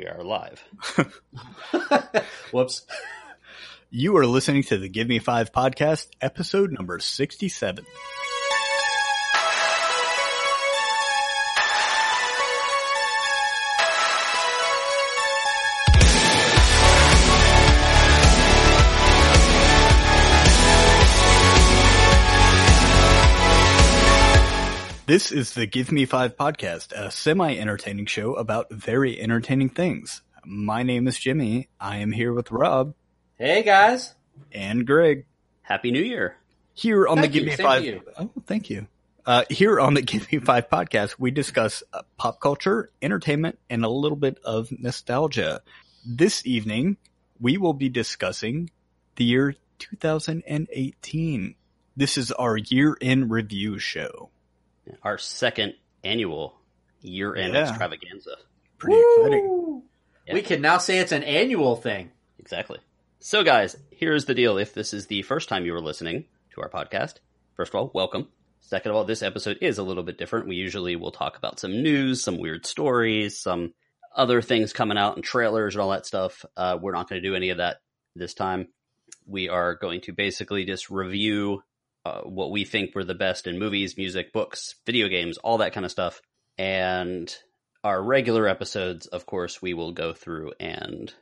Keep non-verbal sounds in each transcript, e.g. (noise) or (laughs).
We are live. (laughs) (laughs) Whoops. You are listening to the Give Me Five podcast, episode number 67. This is the Give Me Five podcast, a semi entertaining show about very entertaining things. My name is Jimmy. I am here with Rob Hey guys. and Greg. Happy New Year. Here on Thank the Give you. Me Five. Oh, thank you. Uh, here on the (laughs) Give Me Five podcast, we discuss uh, pop culture, entertainment, and a little bit of nostalgia. This evening, we will be discussing the year 2018. This is our year in review show. Our second annual year end Yeah. extravaganza. Pretty exciting. Yeah. We can now say it's an annual thing. Exactly. So, guys, here's the deal. If this is the first time you were listening to our podcast, first of all, welcome. Second of all, this episode is a little bit different. We usually will talk about some news, some weird stories, some other things coming out and trailers and all that stuff. Uh, we're not going to do any of that this time. We are going to basically just review uh, what we think were the best in movies, music, books, video games, all that kind of stuff. And our regular episodes, of course, we will go through and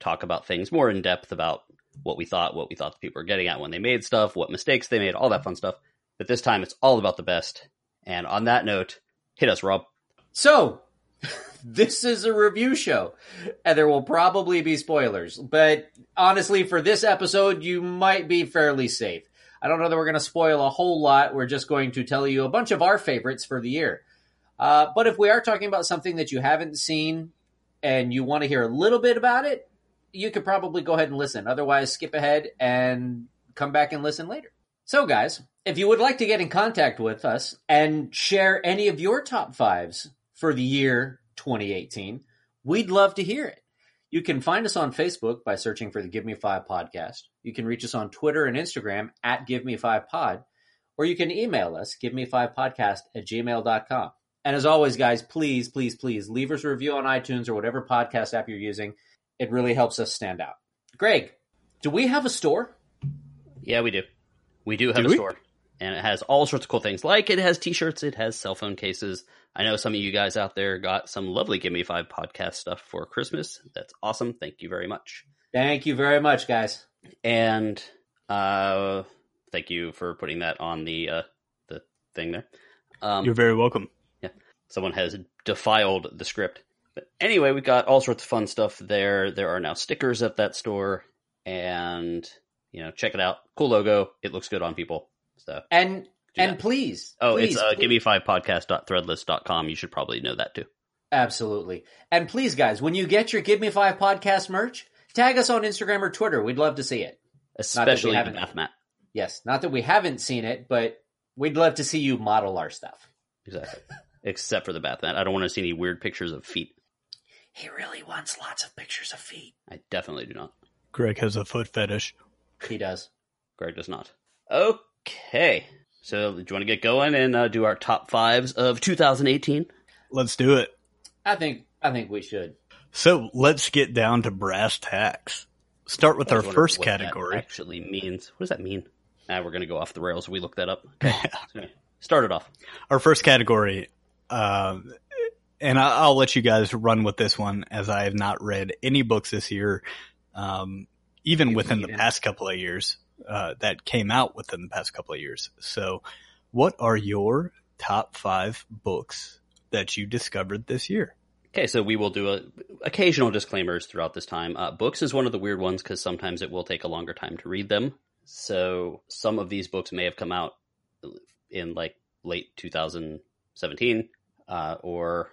talk about things more in depth about what we thought, what we thought the people were getting at when they made stuff, what mistakes they made, all that fun stuff. But this time it's all about the best. And on that note, hit us, Rob. So, (laughs) this is a review show, and there will probably be spoilers. But honestly, for this episode, you might be fairly safe. I don't know that we're going to spoil a whole lot. We're just going to tell you a bunch of our favorites for the year. Uh, but if we are talking about something that you haven't seen and you want to hear a little bit about it, you could probably go ahead and listen. Otherwise, skip ahead and come back and listen later. So, guys, if you would like to get in contact with us and share any of your top fives for the year 2018, we'd love to hear it. You can find us on Facebook by searching for the Give Me Five podcast. You can reach us on Twitter and Instagram at Give Me Five Pod, or you can email us, give me five podcast at gmail.com. And as always, guys, please, please, please leave us a review on iTunes or whatever podcast app you're using. It really helps us stand out. Greg, do we have a store? Yeah, we do. We do have Do a we? store. And it has all sorts of cool things. Like it has t shirts, it has cell phone cases. I know some of you guys out there got some lovely Give Me Five podcast stuff for Christmas. That's awesome. Thank you very much. Thank you very much, guys. And uh thank you for putting that on the uh the thing there. Um You're very welcome. Yeah, someone has defiled the script. But anyway, we got all sorts of fun stuff there. There are now stickers at that store, and you know, check it out. Cool logo. It looks good on people. So, And and that. please, oh, please, it's uh, please- give me five podcast.threadless.com. You should probably know that too. Absolutely. And please, guys, when you get your Give Me Five podcast merch, tag us on Instagram or Twitter. We'd love to see it. Especially the haven't- math mat. Yes, not that we haven't seen it, but we'd love to see you model our stuff. Exactly. Except for the bath mat. I don't want to see any weird pictures of feet. He really wants lots of pictures of feet. I definitely do not. Greg has a foot fetish. He does. Greg does not. Okay. So, do you want to get going and uh, do our top fives of 2018? Let's do it. I think I think we should. So let's get down to brass tacks. Start with our first what that category. actually means. What does that mean? Now we're going to go off the rails. We looked that up. (laughs) Okay. Start it off. Our first category, um, and I- I'll let you guys run with this one as I have not read any books this year, um, even You within the heathen. past couple of years uh, that came out within the past couple of years. So, what are your top five books that you discovered this year? Okay, so we will do a, occasional disclaimers throughout this time. Uh, books is one of the weird ones because sometimes it will take a longer time to read them. So some of these books may have come out in like late 2017, uh, or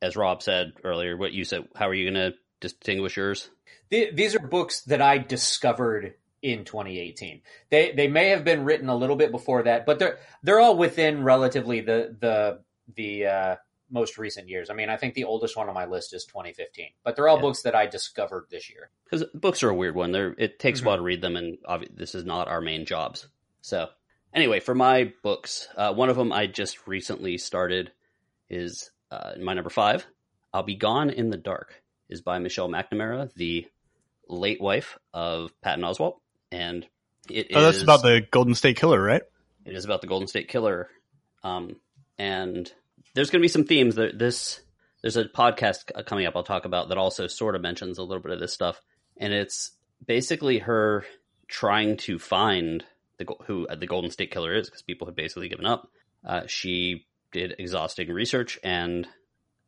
as Rob said earlier, what you said. How are you going to distinguish yours? Th- These are books that I discovered in 2018. They they may have been written a little bit before that, but they're they're all within relatively the the the uh, most recent years. I mean, I think the oldest one on my list is 2015, but they're all Yeah. books that I discovered this year. Because books are a weird one. They're, it takes Mhm. a while to read them, and this is not our main jobs. So, anyway, for my books, uh, one of them I just recently started is uh, my number five. I'll be gone in the dark. is by Michelle McNamara, the late wife of Patton Oswalt, and it Oh, that's about the Golden State Killer, right? It is about the Golden State Killer, um, and there's going to be some themes. That this there's a podcast coming up I'll talk about that also sort of mentions a little bit of this stuff, and it's basically her trying to find the who the Golden State Killer is because people had basically given up. Uh, she did exhausting research and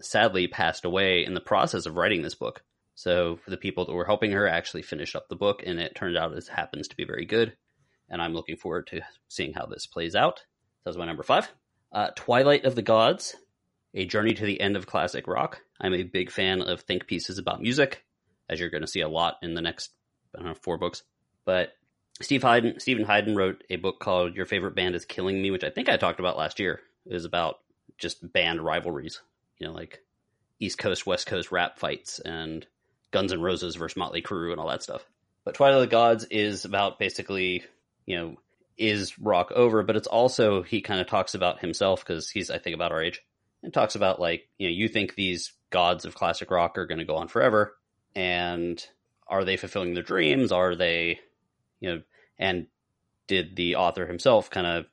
sadly passed away in the process of writing this book. So the people that were helping her actually finished up the book, and it turned out it happens to be very good and I'm looking forward to seeing how this plays out. That was my number five. Uh, Twilight of the Gods, A Journey to the End of Classic Rock. I'm a big fan of think pieces about music, as you're going to see a lot in the next, I don't know, four books. But Steve Hayden, Stephen Hayden wrote a book called Your Favorite Band is Killing Me, which I think I talked about last year. It was about just band rivalries, you know, like East Coast, West Coast rap fights and Guns N' Roses versus Motley Crue and all that stuff. But Twilight of the Gods is about basically you know, is rock over, but it's also he kind of talks about himself because he's I think about our age and talks about like you know you think these gods of classic rock are going to go on forever, and are they fulfilling their dreams? Are they, you know, and did the author himself kind of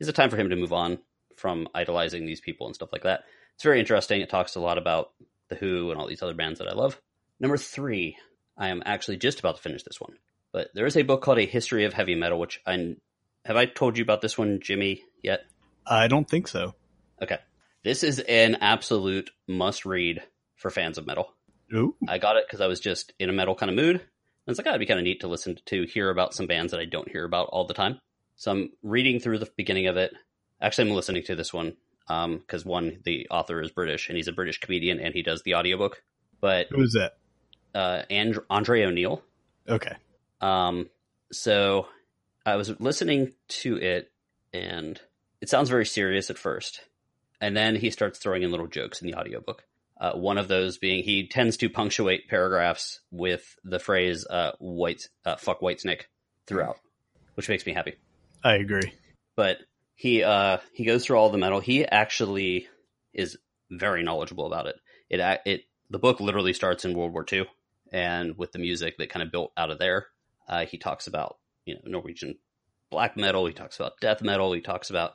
is it time for him to move on from idolizing these people and stuff like that? It's very interesting. It talks a lot about the Who and all these other bands that I love. Number three, I am actually just about to finish this one. But there is a book called A History of Heavy Metal, which I have I told you about this one, Jimmy, yet? I don't think so. Okay. This is an absolute must read for fans of metal. Ooh. I got it because I was just in a metal kind of mood. And it's like, oh, it'd be kind of neat to listen to, hear about some bands that I don't hear about all the time. So I'm reading through the beginning of it. Actually, I'm listening to this one um, because one, the author is British and he's a British comedian and he does the audiobook. But Who is that? Uh, and- Andrew O'Neill, Okay. Um, so I was listening to it, and it sounds very serious at first, and then he starts throwing in little jokes in the audiobook. Uh, one of those being he tends to punctuate paragraphs with the phrase uh, "white uh, fuck Whitesnake" throughout, which makes me happy. I agree. But he uh, he goes through all the metal. He actually is very knowledgeable about it. It it the book literally starts in World War II, and with the music that kind of built out of there. Uh, he talks about you know Norwegian black metal. He talks about death metal. He talks about,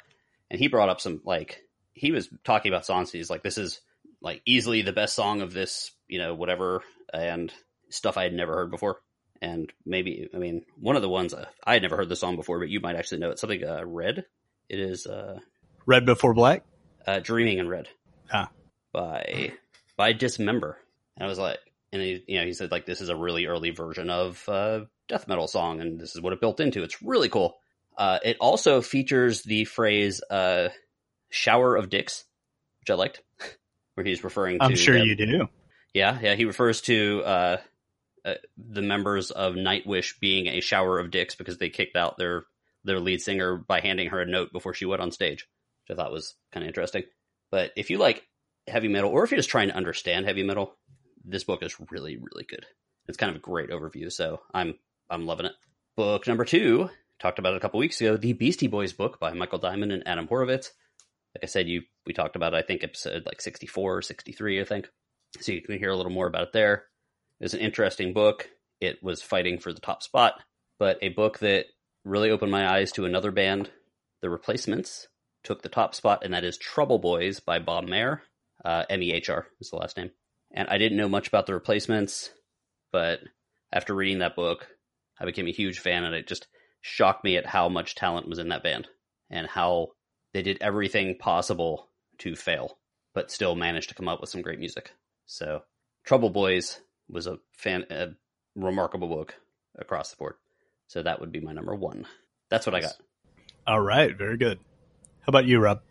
and he brought up some like he was talking about songs. He's like, this is like easily the best song of this, you know, whatever, and stuff I had never heard before. And maybe, I mean, one of the ones uh, I had never heard the song before, but you might actually know it. Something uh, Red. It is uh, Red Before Black? uh, Dreaming in Red Ah. by by Dismember. And I was like, and he, you know, he said like this is a really early version of uh, death metal song, and this is what it built into. It's really cool. Uh, it also features the phrase uh, "shower of dicks," which I liked, (laughs) where he's referring to. I'm sure them- you do. Yeah, yeah. He refers to uh, uh, the members of Nightwish being a shower of dicks because they kicked out their their lead singer by handing her a note before she went on stage, which I thought was kind of interesting. But if you like heavy metal, or if you're just trying to understand heavy metal, this book is really, really good. It's kind of a great overview, so I'm I'm loving it. Book number two, talked about it a couple weeks ago, the Beastie Boys book by Michael Diamond and Adam Horovitz. Like I said, you we talked about it, I think episode like 64 or 63, I think. So you can hear a little more about it there. It was an interesting book. It was fighting for the top spot, but a book that really opened my eyes to another band, The Replacements, took the top spot, and that is Trouble Boys by Bob Mehr. Uh, M E H R is the last name. And I didn't know much about The Replacements, but after reading that book, I became a huge fan, and it just shocked me at how much talent was in that band and how they did everything possible to fail, but still managed to come up with some great music. So, Trouble Boys was a fan, a remarkable book across the board. So that would be my number one. That's what I got. All right. Very good. How about you, Rob?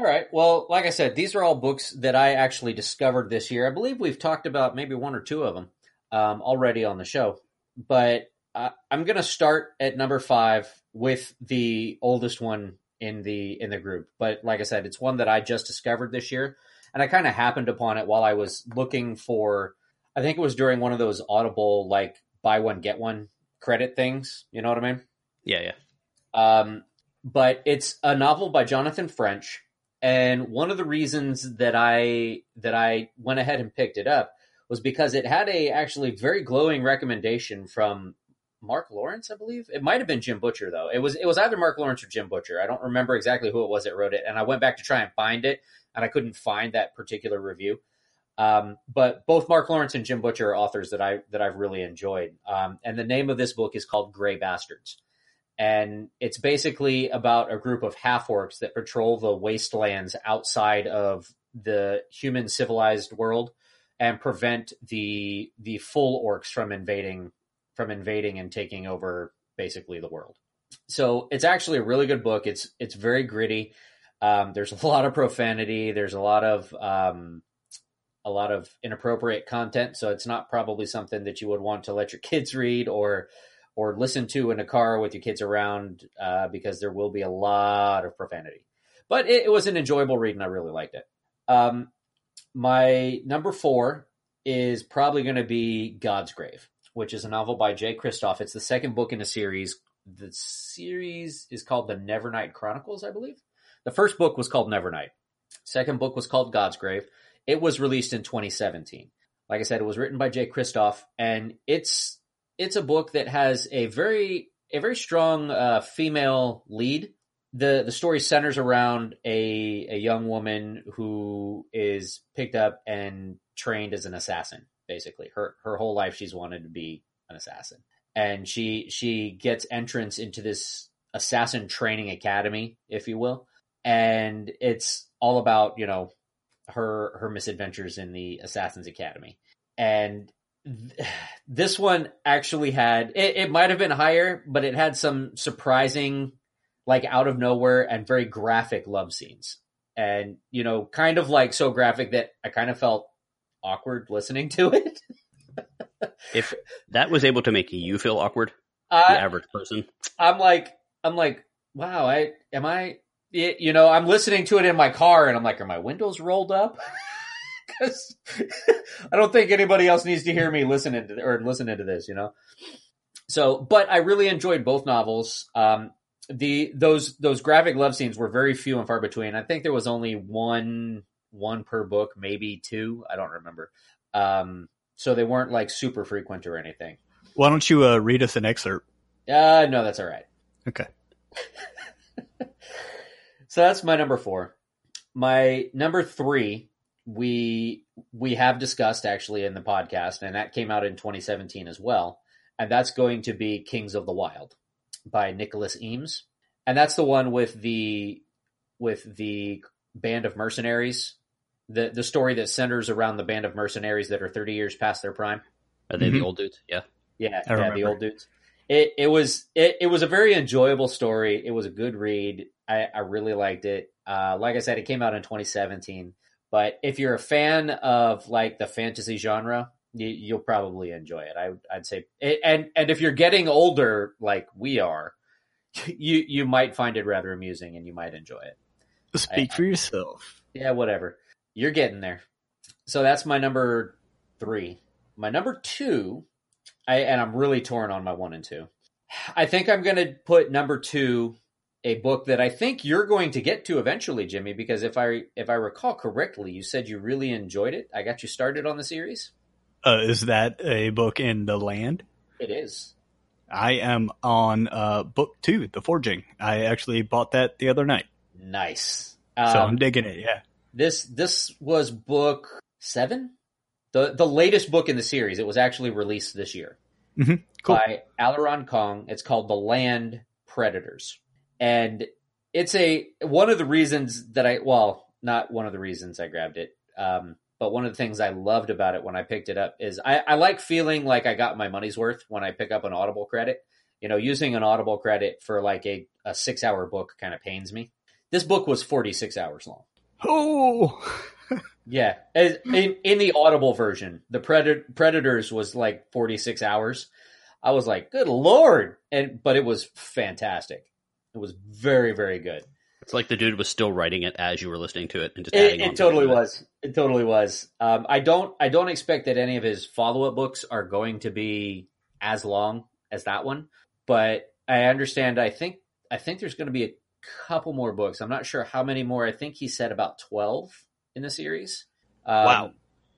All right. Well, like I said, these are all books that I actually discovered this year. I believe we've talked about maybe one or two of them um, already on the show. But uh, I'm going to start at number five with the oldest one in the in the group. But like I said, it's one that I just discovered this year, and I kind of happened upon it while I was looking for. I think it was during one of those Audible like buy one get one credit things. You know what I mean? Yeah, yeah. Um, but it's a novel by Jonathan French, and one of the reasons that I that I went ahead and picked it up was because it had a actually very glowing recommendation from Mark Lawrence, I believe. It might have been Jim Butcher though. It was it was either Mark Lawrence or Jim Butcher. I don't remember exactly who it was that wrote it, and I went back to try and find it, and I couldn't find that particular review. Um, but both Mark Lawrence and Jim Butcher are authors that I that I've really enjoyed. Um, and the name of this book is called Gray Bastards, and it's basically about a group of half orcs that patrol the wastelands outside of the human civilized world and prevent the the full orcs from invading from invading and taking over basically the world. So it's actually a really good book. It's it's very gritty. Um, there's (laughs) a lot of profanity. There's a lot of um, a lot of inappropriate content. So it's not probably something that you would want to let your kids read or or listen to in a car with your kids around uh, because there will be a lot of profanity. But it, it was an enjoyable read, and I really liked it. Um, my number four is probably going to be Godsgrave, which is a novel by Jay Kristoff. It's the second book in a series. The series is called the Nevernight Chronicles, I believe. The first book was called Nevernight. Second book was called Godsgrave. It was released in 2017. Like I said, it was written by Jay Kristoff, and it's it's a book that has a very a very strong uh, female lead. the The story centers around a a young woman who is picked up and trained as an assassin. Basically, her her whole life she's wanted to be an assassin, and she she gets entrance into this assassin training academy, if you will, and it's all about you know her her misadventures in the assassins academy, and this one actually had it, it might have been higher, but it had some surprising, like out of nowhere and very graphic love scenes, and you know, kind of like so graphic that I kind of felt awkward listening to it. (laughs) If that was able to make you feel awkward, the uh, average person, I'm like, I'm like, wow, I am I, y- you know, I'm listening to it in my car, and I'm like, are my windows rolled up? (laughs) Because (laughs) I don't think anybody else needs to hear me listening to or listening to this, you know. So, but I really enjoyed both novels. Um, the those those graphic love scenes were very few and far between. I think there was only one one per book, maybe two. I don't remember. Um, so they weren't like super frequent or anything. Why don't you uh, read us an excerpt? Uh, no, that's all right. Okay. (laughs) So that's my number four. My number three, we we have discussed actually in the podcast, and that came out in 2017 as well. And that's going to be Kings of the Wyld by Nicholas Eames, and that's the one with the with the band of mercenaries. The the story that centers around the band of mercenaries that are 30 years past their prime. are they Mhm. the old dudes? Yeah. Yeah, I yeah, the old dudes. It it was it, it was a very enjoyable story. It was a good read. I, I really liked it. Uh, like I said, it came out in 2017. But if you're a fan of like the fantasy genre, you, you'll probably enjoy it. I, I'd say, and and if you're getting older like we are, (laughs) you you might find it rather amusing and you might enjoy it. Speak I- for yourself. Yeah, whatever. You're getting there. So that's my number three. My number two, I, and I'm really torn on my one and two. I think I'm going to put number two a book that I think you're going to get to eventually, Jimmy, because if I if I recall correctly, you said you really enjoyed it. I got you started on the series. Uh, is that a book in the land? It is. I am on uh, book two, The Forging. I actually bought that the other night, Nice. so Um, I'm digging it. Yeah. This this was book seven, the the latest book in the series. It was actually released this year Cool. by Aleron Kong. It's called The Land Predators, and it's a one of the reasons that I well, not one of the reasons I grabbed it, um, but one of the things I loved about it when I picked it up is I, I like feeling like I got my money's worth when I pick up an Audible credit. You know, using an Audible credit for like a, a six hour book kind of pains me. This book was 46 hours long. Oh, (laughs) Yeah, As- in in the Audible version, the Predat- Predators was like forty six hours. I was like, good lord, and but it was fantastic. It was very very good. It's like the dude was still writing it as you were listening to it and just It, adding it to totally it. was. It totally was. Um, I don't I don't expect that any of his follow up books are going to be as long as that one, but I understand. I think I think there's going to be a couple more books. I'm not sure how many more. I think he said about twelve in the series. Um, Wow.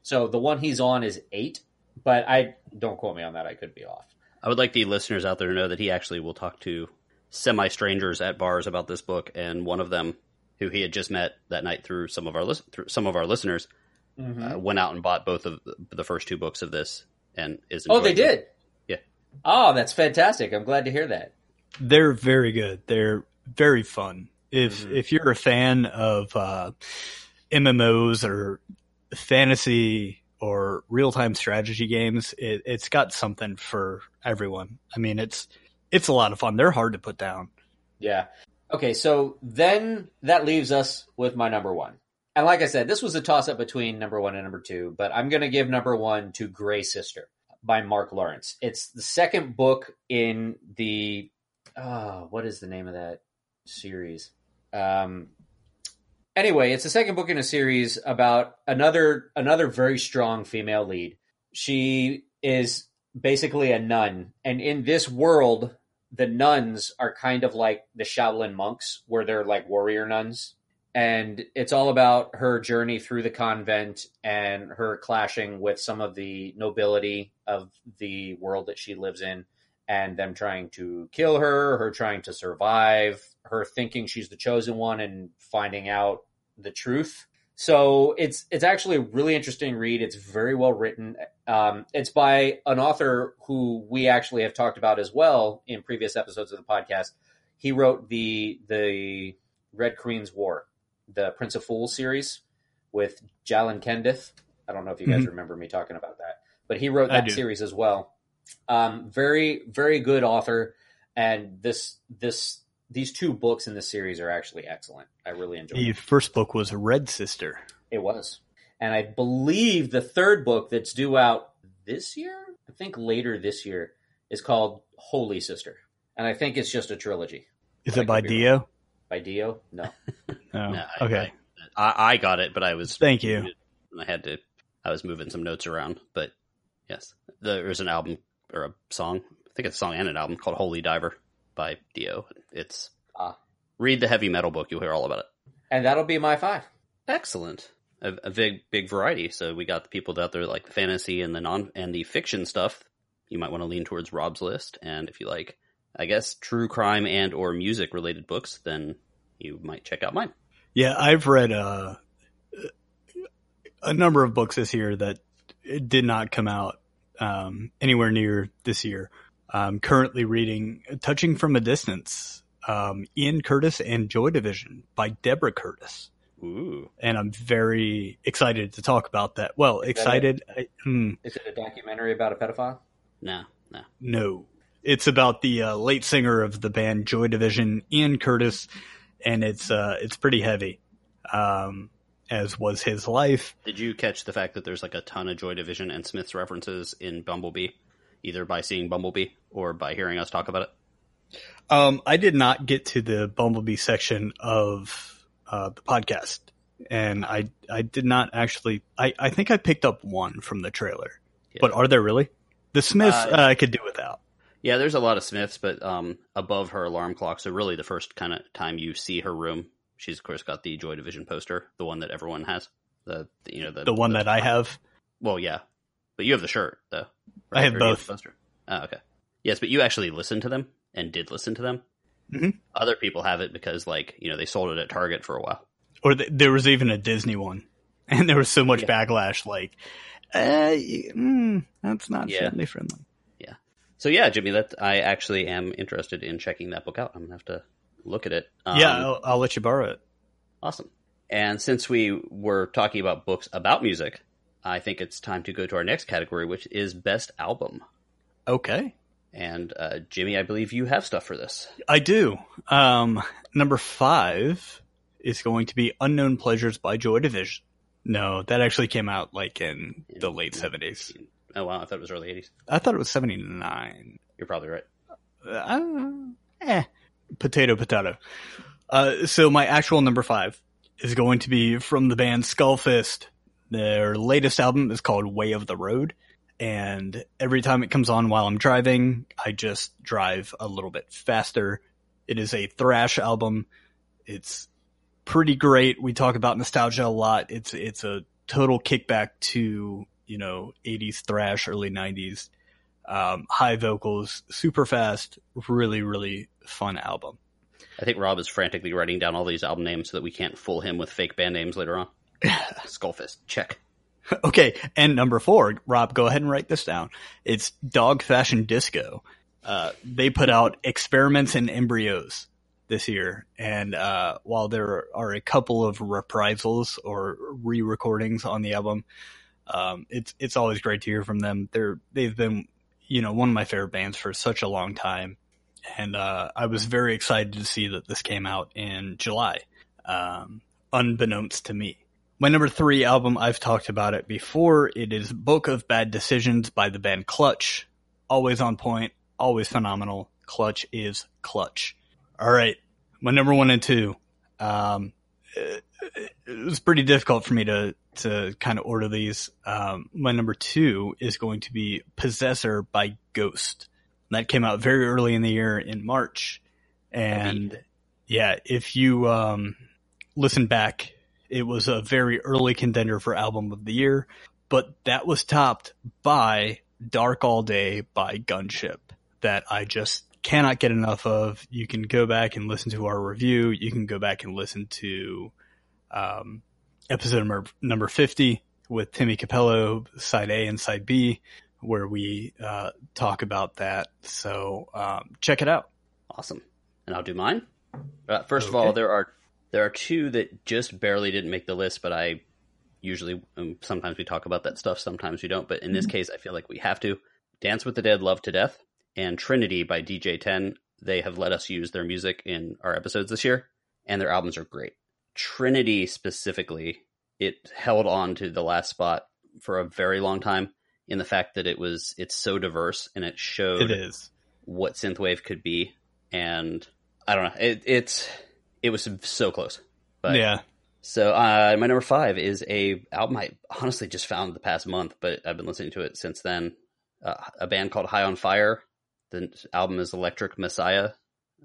So the one he's on is eight, but I don't quote me on that. I could be off. I would like the listeners out there to know that he actually will talk to semi strangers at bars about this book, and one of them, who he had just met that night through some of our lis- through some of our listeners, uh, went out and bought both of the, the first two books of this, and is Oh, they them. did. Yeah. Oh, that's fantastic. I'm glad to hear that. They're very good. They're very fun. If Mhm. if you're a fan of uh, MMOs or fantasy or real time strategy games, it, it's got something for everyone. I mean, it's it's a lot of fun. They're hard to put down. Yeah. Okay, so then that leaves us with my number one. And like I said, this was a toss up between number one and number two, but I'm going to give number one to Gray Sister by Mark Lawrence. It's the second book in the, oh, what is the name of that series? Um, anyway, it's the second book in a series about another another very strong female lead. She is basically a nun, and in this world, the nuns are kind of like the Shaolin monks, where they're like warrior nuns. And it's all about her journey through the convent and her clashing with some of the nobility of the world that she lives in, and them trying to kill her, her trying to survive, her thinking she's the chosen one and finding out the truth. So it's it's actually a really interesting read. It's very well written. Um, it's by an author who we actually have talked about as well in previous episodes of the podcast. He wrote the the Red Queen's War, the Prince of Fools series with Jalan Kendeth. I don't know if you guys Mhm. remember me talking about that, but he wrote that series as well. Um, very very good author, and this this these two books in the series are actually excellent. I really enjoyed. The it. first book was Red Sister. It was. And I believe the third book that's due out this year, I think later this year, is called Holy Sister. And I think it's just a trilogy. Is it by could be Dio? By Dio? No. (laughs) Oh, No, I- okay. I, I got it, but I was Thank you. and I had to. I was moving some notes around, but yes, there's an album or a song. I think it's a song and an album called "Holy Diver" by Dio. It's Ah. read the heavy metal book; you'll hear all about it. And that'll be my five. Excellent, a, a big big variety. So we got the people out there like the fantasy and the non and the fiction stuff. You might want to lean towards Rob's list, and if you like, I guess true crime and or music related books, then you might check out mine. Yeah, I've read uh, a number of books this year that did not come out um, anywhere near this year. I'm currently reading Touching from a Distance, um, Ian Curtis and Joy Division by Deborah Curtis. Ooh, And I'm very excited to talk about that. Well, excited. I, hmm, Is it a documentary about a pedophile? no, no. no. It's about the uh, late singer of the band Joy Division, Ian Curtis, and it's uh, it's pretty heavy, um, as was his life. Did you catch the fact that there's like a ton of Joy Division and Smiths references in Bumblebee, either by seeing Bumblebee or by hearing us talk about it? Um, I did not get to the Bumblebee section of uh, the podcast, and I I did not actually. I, I think I picked up one from the trailer, Yeah. but are there really? The Smiths Uh, uh, I could do without. Yeah, there's a lot of Smiths, but um, above her alarm clock. So really, the first kind of time you see her room, she's of course got the Joy Division poster, the one that everyone has. The, the you know the The one that I have. Well, yeah, but you have the shirt though. I have Or both. Oh, okay. Yes, but you actually listened to them and did listen to them. Mhm. Other people have it because, like, you know, they sold it at Target for a while. Or th- there was even a Disney one, (laughs) and there was so much Yeah. backlash. Like, uh, mm, that's not Yeah. family friendly. Yeah. So yeah, Jimmy, that I actually am interested in checking that book out. I'm gonna have to look at it. Um, yeah, I'll, I'll let you borrow it. awesome. And since we were talking about books about music, I think it's time to go to our next category, which is best album. Okay. And uh, Jimmy, I believe you have stuff for this. I do. Um, number five is going to be Unknown Pleasures by Joy Division. No, that actually came out like in the late seventies. Oh wow, I thought it was early '80s. I thought it was seventy nine. You're probably right. Uh, eh, potato, potato. Uh, so my actual number five is going to be from the band Skullfist. Their latest album is called Way of the Road. And every time it comes on while I'm driving, I just drive a little bit faster. It is a thrash album. It's pretty great. We talk about nostalgia a lot. It's, it's a total kickback to you know 80s thrash, early 90s, um, high vocals, super fast, really really fun album. I think Rob is frantically writing down all these album names so that we can't fool him with fake band names later on. (sighs) Skullfist, check. (laughs) Okay, and number four, Rob, go ahead and write this down. It's Dog Fashion Disco. Uh, they put out Experiments in Embryos this year, and uh, while there are a couple of reprisals or re-recordings on the album, um, it's it's always great to hear from them. They're they've been you know one of my favorite bands for such a long time, and uh, I was very excited to see that this came out in July, um, unbeknownst to me. My number three album, I've talked about it before. It is Book of Bad Decisions by the band Clutch. Always on point, always phenomenal. Clutch is clutch. All right, my number one and two. Um, it, it was pretty difficult for me to to kind of order these. Um, my number two is going to be Possessor by Ghost. That came out very early in the year in March, and yeah, if you um, listen back it was a very early contender for album of the year, but that was topped by Dark All Day by Gunship that I just cannot get enough of. You can go back and listen to our review. You can go back and listen to um, episode number, number 50 with Timmy Cappello, side A and side B, where we uh, talk about that. So um, check it out. Awesome. And I'll do mine. Uh, first okay. of all, there are there are two that just barely didn't make the list, but I usually um, sometimes we talk about that stuff, sometimes we don't. But in this mm-hmm. case, I feel like we have to. Dance with the Dead, Loved to Death, and Trinity by DJ Ten. They have let us use their music in our episodes this year, and their albums are great. Trinity specifically, it held on to the last spot for a very long time in the fact that it was it's so diverse and it showed it is what synthwave could be and i don't know it, it's it was so close. But, yeah. So uh, my number five is a album I honestly just found the past month, but I've been listening to it since then. Uh, a band called High on Fire. The album is Electric Messiah.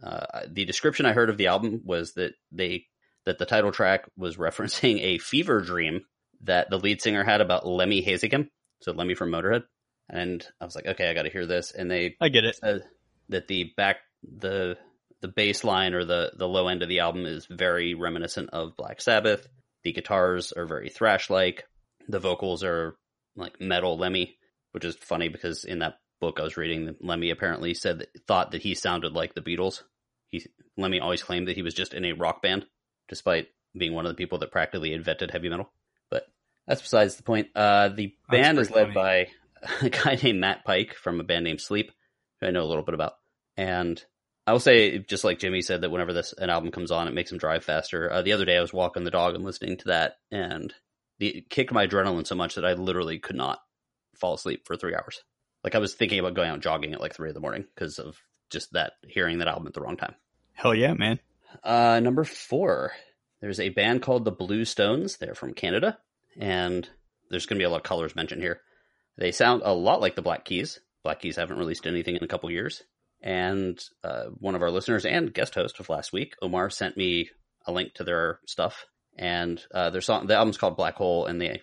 Uh, the description I heard of the album was that they that the title track was (laughs) referencing a fever dream that the lead singer had about Lemmy Hazelgem, so Lemmy from Motorhead. And I was like, okay, I got to hear this. And they, I get it. that the back the the bass line or the the low end of the album is very reminiscent of Black Sabbath. The guitars are very thrash like. The vocals are like metal Lemmy, which is funny because in that book I was reading, Lemmy apparently said that, thought that he sounded like the Beatles. He Lemmy always claimed that he was just in a rock band, despite being one of the people that practically invented heavy metal. But that's besides the point. Uh, the band is led funny. by (laughs) a guy named Matt Pike from a band named Sleep, who I know a little bit about, and I will say, just like Jimmy said, that whenever this an album comes on, it makes him drive faster. Uh, the other day, I was walking the dog and listening to that, and the, it kicked my adrenaline so much that I literally could not fall asleep for three hours. Like I was thinking about going out jogging at like three in the morning because of just that hearing that album at the wrong time. Hell yeah, man! Uh, number four, there's a band called the Blue Stones. They're from Canada, and there's going to be a lot of colors mentioned here. They sound a lot like the Black Keys. Black Keys haven't released anything in a couple years. And uh, one of our listeners and guest host of last week, Omar, sent me a link to their stuff. And uh, their song, the album's called Black Hole, and the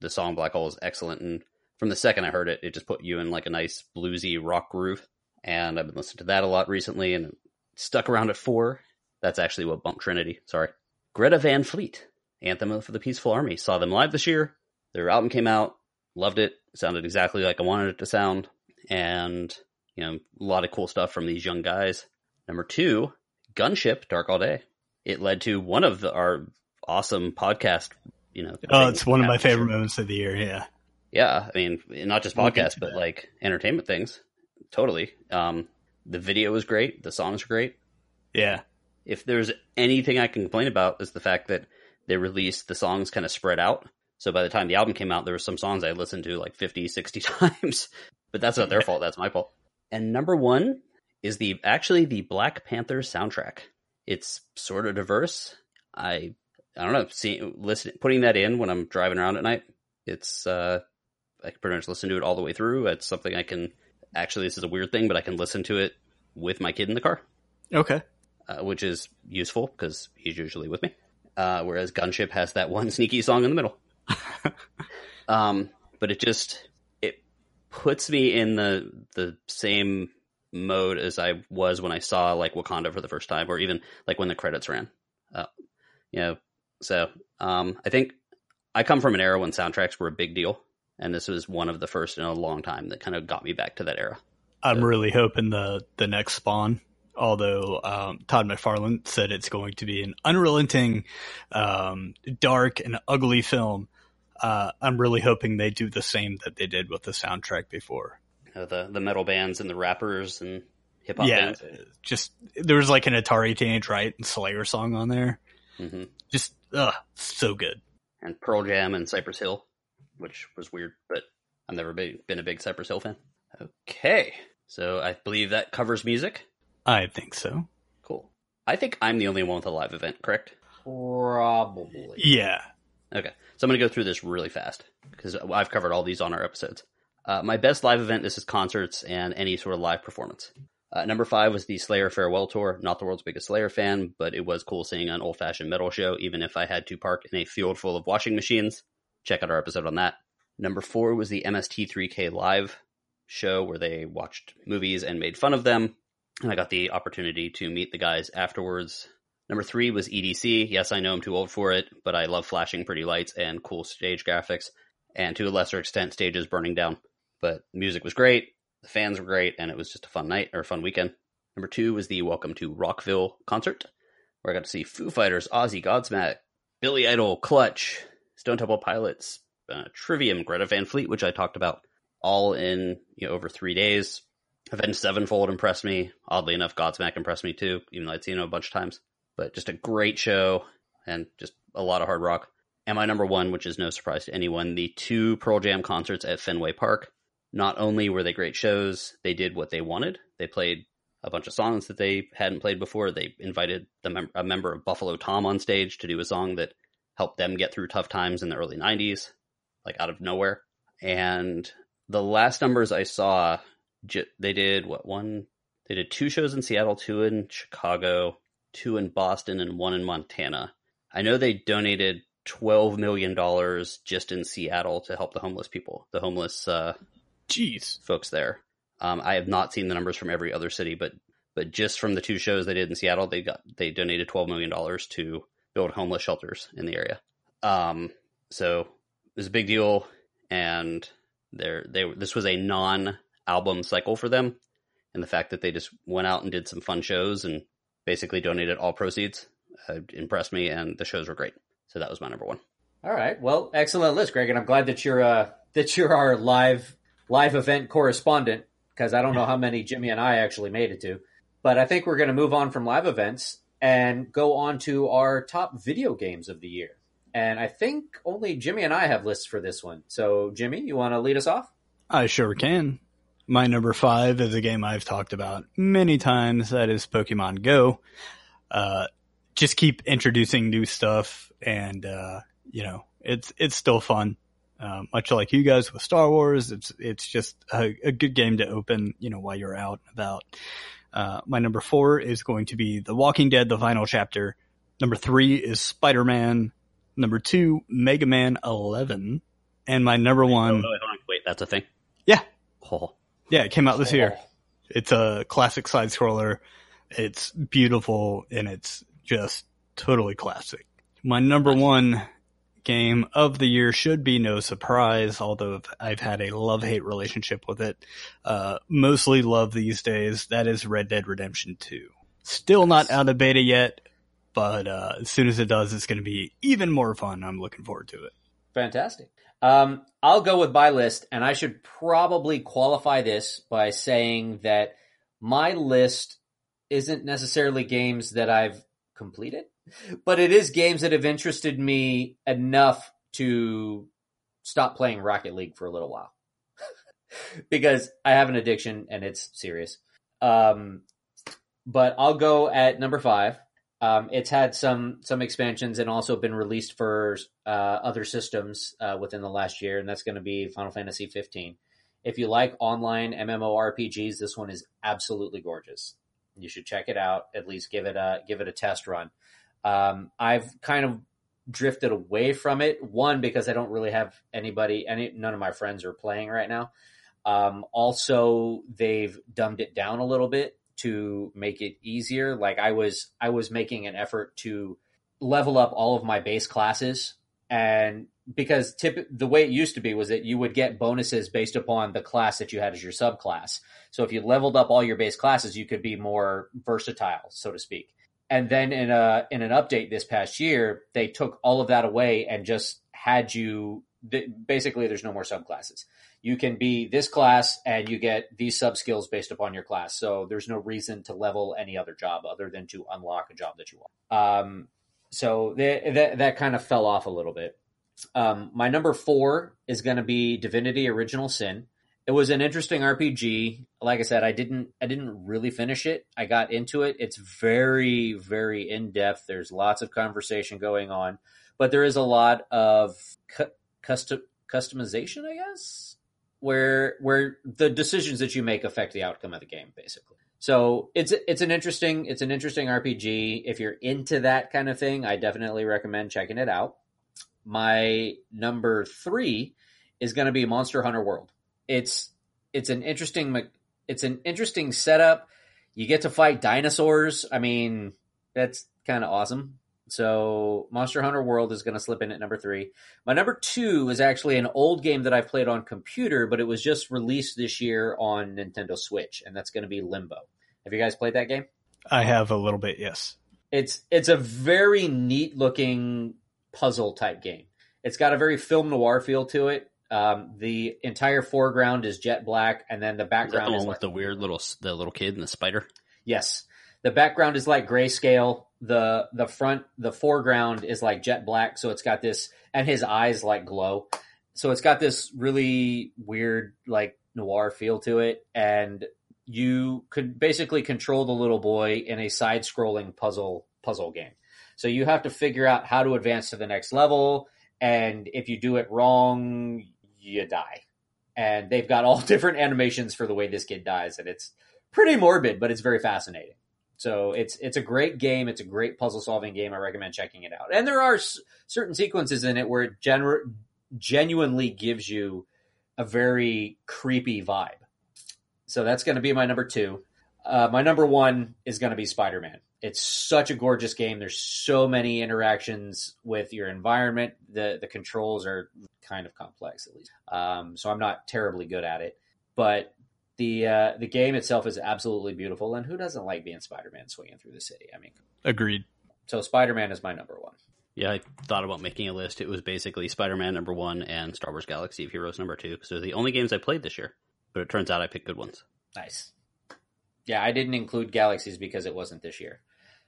the song Black Hole is excellent. And from the second I heard it, it just put you in like a nice bluesy rock groove. And I've been listening to that a lot recently, and stuck around at four. That's actually what bumped Trinity. Sorry, Greta Van Fleet, Anthem for the Peaceful Army. Saw them live this year. Their album came out, loved it. Sounded exactly like I wanted it to sound, and you know, a lot of cool stuff from these young guys. Number two, Gunship, Dark All Day. It led to one of the, our awesome podcast, you know. Oh, it's one of my favorite moments of the year. Yeah. Yeah. I mean, not just podcasts, but like entertainment things. Totally. Um, the video was great. The songs were great. Yeah. If there's anything I can complain about is the fact that they released the songs kind of spread out. So by the time the album came out, there were some songs I listened to like 50, 60 (laughs) times. But that's not their fault. That's my fault. And number one is the actually the Black Panther soundtrack. It's sort of diverse. I I don't know. See, listen, putting that in when I'm driving around at night, it's uh, I can pretty much listen to it all the way through. It's something I can actually. This is a weird thing, but I can listen to it with my kid in the car. Okay, uh, which is useful because he's usually with me. Uh, whereas Gunship has that one (laughs) sneaky song in the middle. (laughs) um, but it just puts me in the the same mode as I was when I saw like Wakanda for the first time, or even like when the credits ran. Uh, you know, so um, I think I come from an era when soundtracks were a big deal, and this was one of the first in a long time that kind of got me back to that era. I'm really hoping the the next Spawn. Although um, Todd McFarlane said it's going to be an unrelenting, um, dark and ugly film, uh, I'm really hoping they do the same that they did with the soundtrack before. You know, the the metal bands and the rappers and hip hop yeah, bands. just there was like an Atari Teenage Riot and Slayer song on there. hmm Just ugh, so good. and Pearl Jam and Cypress Hill, which was weird, but I've never been, been a big Cypress Hill fan. Okay, so I believe that covers music. I think so. Cool. I think I'm the only one with a live event, correct? Probably. Yeah. Okay, so I'm going to go through this really fast because I've covered all these on our episodes. Uh, my best live event, this is concerts and any sort of live performance. Uh, number five was the Slayer Farewell Tour. Not the world's biggest Slayer fan, but it was cool seeing an old fashioned metal show, even if I had to park in a field full of washing machines. Check out our episode on that. Number four was the MST3K Live show where they watched movies and made fun of them. And I got the opportunity to meet the guys afterwards. Number three was EDC. Yes, I know I'm too old for it, but I love flashing pretty lights and cool stage graphics, and to a lesser extent, stages burning down. But music was great, the fans were great, and it was just a fun night or a fun weekend. Number two was the Welcome to Rockville concert, where I got to see Foo Fighters, Ozzy, Godsmack, Billy Idol, Clutch, Stone Temple Pilots, uh, Trivium, Greta Van Fleet, which I talked about, all in you know over three days. Avenged Sevenfold impressed me. Oddly enough, Godsmack impressed me too, even though I'd seen him a bunch of times. But just a great show and just a lot of hard rock. And my number one, which is no surprise to anyone, the two Pearl Jam concerts at Fenway Park. Not only were they great shows, they did what they wanted. They played a bunch of songs that they hadn't played before. They invited the mem- a member of Buffalo Tom on stage to do a song that helped them get through tough times in the early 90s, like out of nowhere. And the last numbers I saw, they did what one? They did two shows in Seattle, two in Chicago, two in Boston, and one in Montana. I know they donated twelve million dollars just in Seattle to help the homeless people, the homeless uh, Jeez. folks there. Um, I have not seen the numbers from every other city, but but just from the two shows they did in Seattle, they got they donated twelve million dollars to build homeless shelters in the area. Um, so it was a big deal, and there they this was a non album cycle for them, and the fact that they just went out and did some fun shows and basically donated all proceeds uh, impressed me, and the shows were great. So that was my number one. All right. Well, excellent list, Greg, and I'm glad that you're uh, that you're our live live event correspondent because I don't know how many Jimmy and I actually made it to. But I think we're going to move on from live events and go on to our top video games of the year. And I think only Jimmy and I have lists for this one. So, Jimmy, you want to lead us off? I sure can. My number five is a game I've talked about many times. That is Pokemon Go. Uh, just keep introducing new stuff, and uh, you know it's it's still fun. Uh, much like you guys with Star Wars, it's it's just a, a good game to open. You know while you're out and about. Uh, my number four is going to be The Walking Dead: The Final Chapter. Number three is Spider Man. Number two, Mega Man 11. And my number one, on. Wait, that's a thing. Yeah. Oh, yeah, it came out this year. It's a classic side scroller. It's beautiful and it's just totally classic. My number one game of the year should be no surprise, although I've had a love hate relationship with it. Uh, mostly love these days. That is Red Dead Redemption 2. Still not out of beta yet, but uh, as soon as it does, it's going to be even more fun. I'm looking forward to it. Fantastic. Um, I'll go with my list, and I should probably qualify this by saying that my list isn't necessarily games that I've completed, but it is games that have interested me enough to stop playing Rocket League for a little while (laughs) because I have an addiction and it's serious. Um, but I'll go at number five. Um, it's had some some expansions and also been released for uh, other systems uh, within the last year, and that's going to be Final Fantasy 15. If you like online MMORPGs, this one is absolutely gorgeous. You should check it out. At least give it a give it a test run. Um, I've kind of drifted away from it. One because I don't really have anybody, any none of my friends are playing right now. Um, also, they've dumbed it down a little bit to make it easier. Like I was, I was making an effort to level up all of my base classes, and because tip, the way it used to be was that you would get bonuses based upon the class that you had as your subclass. So if you leveled up all your base classes, you could be more versatile, so to speak. And then in a in an update this past year, they took all of that away and just had you basically there's no more subclasses. You can be this class and you get these sub skills based upon your class. So there's no reason to level any other job other than to unlock a job that you want. Um, so that that kind of fell off a little bit. Um, my number four is going to be Divinity: Original Sin. It was an interesting RPG. Like I said, I didn't I didn't really finish it. I got into it. It's very very in depth. There's lots of conversation going on, but there is a lot of custom customization, I guess, where where the decisions that you make affect the outcome of the game, basically. So it's it's an interesting it's an interesting RPG. If you're into that kind of thing, I definitely recommend checking it out. My number three is going to be Monster Hunter World. It's it's an interesting it's an interesting setup. You get to fight dinosaurs. I mean, that's kind of awesome. So Monster Hunter World is going to slip in at number three. My number two is actually an old game that I've played on computer, but it was just released this year on Nintendo Switch, and that's going to be Limbo. Have you guys played that game? I have a little bit, yes. It's it's a very neat looking puzzle type game. It's got a very film noir feel to it. Um, the entire foreground is jet black, and then the background is, is like, with the weird little the little kid and the spider. Yes, the background is like grayscale. The The front, the foreground is like jet black, so it's got this, and his eyes like glow. So it's got this really weird, like noir feel to it, and you could basically control the little boy in a side-scrolling puzzle puzzle game. So you have to figure out how to advance to the next level, and if you do it wrong, you die. And they've got all (laughs) different animations for the way this kid dies, and it's pretty morbid, but it's very fascinating. So it's it's a great game. It's a great puzzle solving game. I recommend checking it out. And there are s- certain sequences in it where it genu- genuinely gives you a very creepy vibe. So that's going to be my number two. Uh, my number one is going to be Spider Man. It's such a gorgeous game. There's so many interactions with your environment. The the controls are kind of complex, at least. Um, so I'm not terribly good at it, but the uh, the game itself is absolutely beautiful. And who doesn't like being Spider Man swinging through the city? I mean, agreed. So Spider Man is my number one. Yeah, I thought about making a list. It was basically Spider Man number one and Star Wars Galaxy of Heroes number two because they're the only games I played this year. But it turns out I picked good ones. Nice. Yeah, I didn't include Galaxies because it wasn't this year.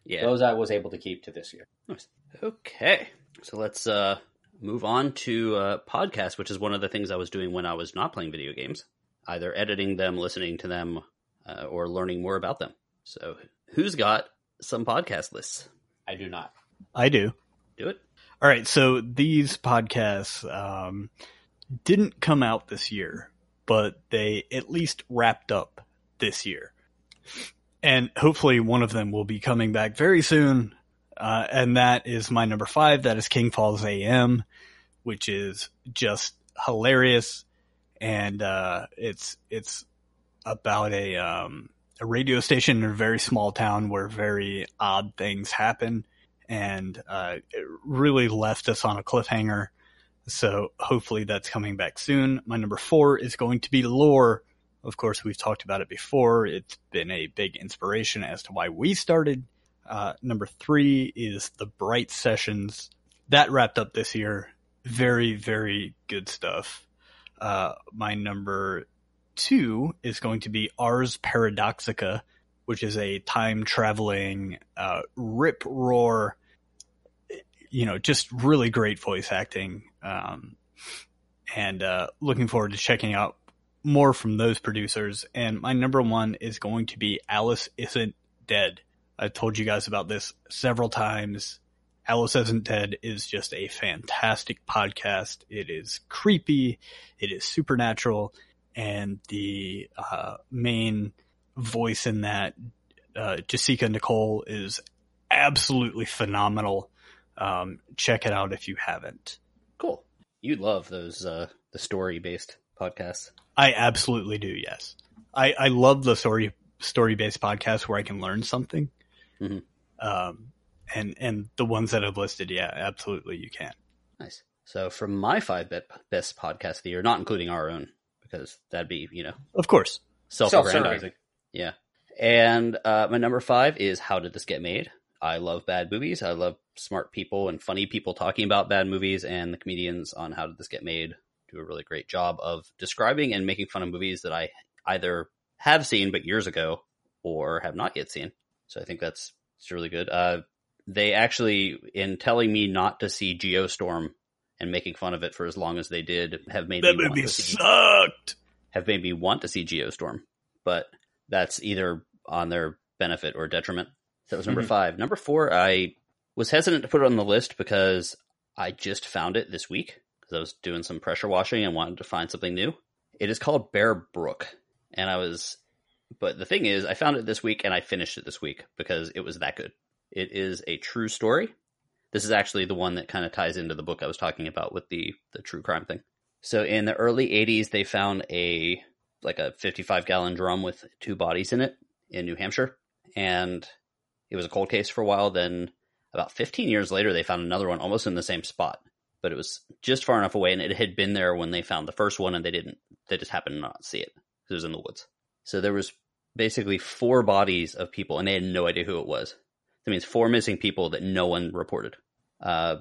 Yeah, those I was able to keep to this year. Nice. Okay, so let's uh, move on to uh, podcast, which is one of the things I was doing when I was not playing video games, either editing them, listening to them, uh, or learning more about them. So, who's got some podcast lists? I do not. I do. Do it. All right. So these podcasts um, didn't come out this year, but they at least wrapped up this year. And hopefully one of them will be coming back very soon. Uh, and that is my number five. That is King Falls AM, which is just hilarious. And, uh, it's, it's about a, um, a radio station in a very small town where very odd things happen. And, uh, it really left us on a cliffhanger. So hopefully that's coming back soon. My number four is going to be lore. Of course, we've talked about it before. It's been a big inspiration as to why we started. Uh, number three is the Bright Sessions. That wrapped up this year. Very, very good stuff. Uh, my number two is going to be Ars Paradoxica, which is a time traveling, uh, rip roar, you know, just really great voice acting. Um, and, uh, looking forward to checking out more from those producers. And my number one is going to be Alice Isn't Dead. I've told you guys about this several times. Alice Isn't Dead is just a fantastic podcast. It is creepy. It is supernatural. And the uh, main voice in that, uh, Jasika Nicole, is absolutely phenomenal. Um, check it out if you haven't. Cool. You love those uh, the story based podcasts. I absolutely do. Yes, I, I love the story story based podcasts where I can learn something. Mhm. Um, and and the ones that I've listed, yeah, absolutely, you can. Nice. So from my five best podcasts of the year, not including our own, because that'd be you know Of course. self-aggrandizing. Yeah. And uh, my number five is How Did This Get Made? I love bad movies. I love smart people and funny people talking about bad movies, and the comedians on How Did This Get Made do a really great job of describing and making fun of movies that I either have seen but years ago or have not yet seen. So I think that's it's really good. Uh, they actually, in telling me not to see Geostorm and making fun of it for as long as they did, have made That me want movie to see sucked. have made me want to see Geostorm, but that's either on their benefit or detriment. That was number Mhm. five. Number four, I was hesitant to put it on the list because I just found it this week because I was doing some pressure washing and wanted to find something new. It is called Bear Brook, and I was, but the thing is, I found it this week and I finished it this week because it was that good. It is a true story. This is actually the one that kind of ties into the book I was talking about with the the true crime thing. So in the early 80s, they found a like a 55 gallon drum with two bodies in it in New Hampshire, and it was a cold case for a while. Then about 15 years later, they found another one almost in the same spot, but it was just far enough away, and it had been there when they found the first one, and they didn't. They just happened to not see it it was in the woods. So there was basically four bodies of people, and they had no idea who it was. Means four missing people that no one reported. Uh,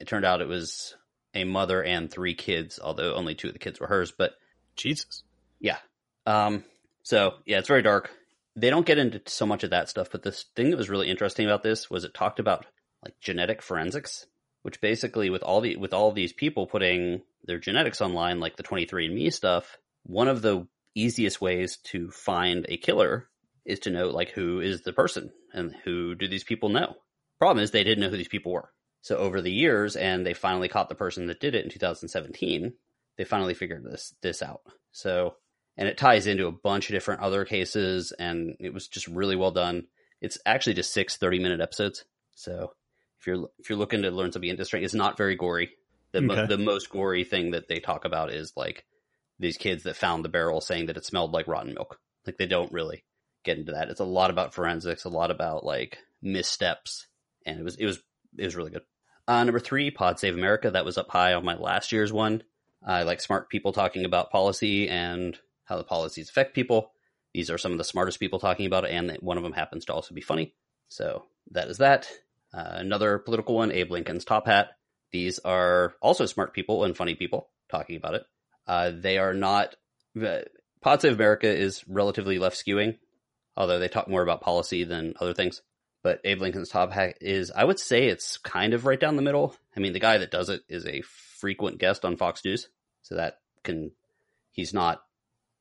it turned out it was a mother and three kids, although only two of the kids were hers. But Jesus. yeah, um, so yeah, it's very dark. They don't get into so much of that stuff, but this thing that was really interesting about this was it talked about like genetic forensics, which basically with all the with all these people putting their genetics online, like the 23andMe stuff, one of the easiest ways to find a killer is to know like who is the person and who do these people know. Problem is they didn't know who these people were. So over the years, and they finally caught the person that did it in 2017. They finally figured this this out. So and it ties into a bunch of different other cases, and it was just really well done. It's actually just six 30 minute episodes. So if you're if you're looking to learn something interesting, it's not very gory. The mo- the most gory thing that they talk about is like these kids that found the barrel saying that it smelled like rotten milk. Like they don't really get into that. It's a lot about forensics, a lot about like missteps, and it was it was it was really good. Uh, number three, Pod Save America. That was up high on my last year's one. I like smart people talking about policy and how the policies affect people. These are some of the smartest people talking about it, and one of them happens to also be funny. So that is that. Uh, another political one, Abe Lincoln's Top Hat. These are also smart people and funny people talking about it. Uh, they are not. Uh, Pod Save America is relatively left skewing, although they talk more about policy than other things. But Abe Lincoln's Top Hat is, I would say, it's kind of right down the middle. I mean, the guy that does it is a frequent guest on Fox News, so that can. He's not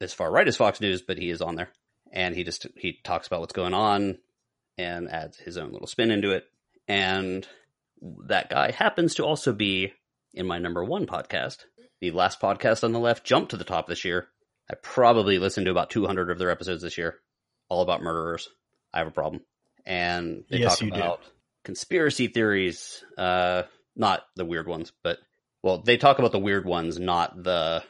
as far right as Fox News, but he is on there, and he just he talks about what's going on and adds his own little spin into it. And that guy happens to also be in my number one podcast. The last podcast on the left jumped to the top this year. I probably listened to about 200 of their episodes this year, all about murderers. I have a problem. And they Yes, talk you do. about conspiracy theories, uh, not the weird ones, but, well, they talk about the weird ones, not the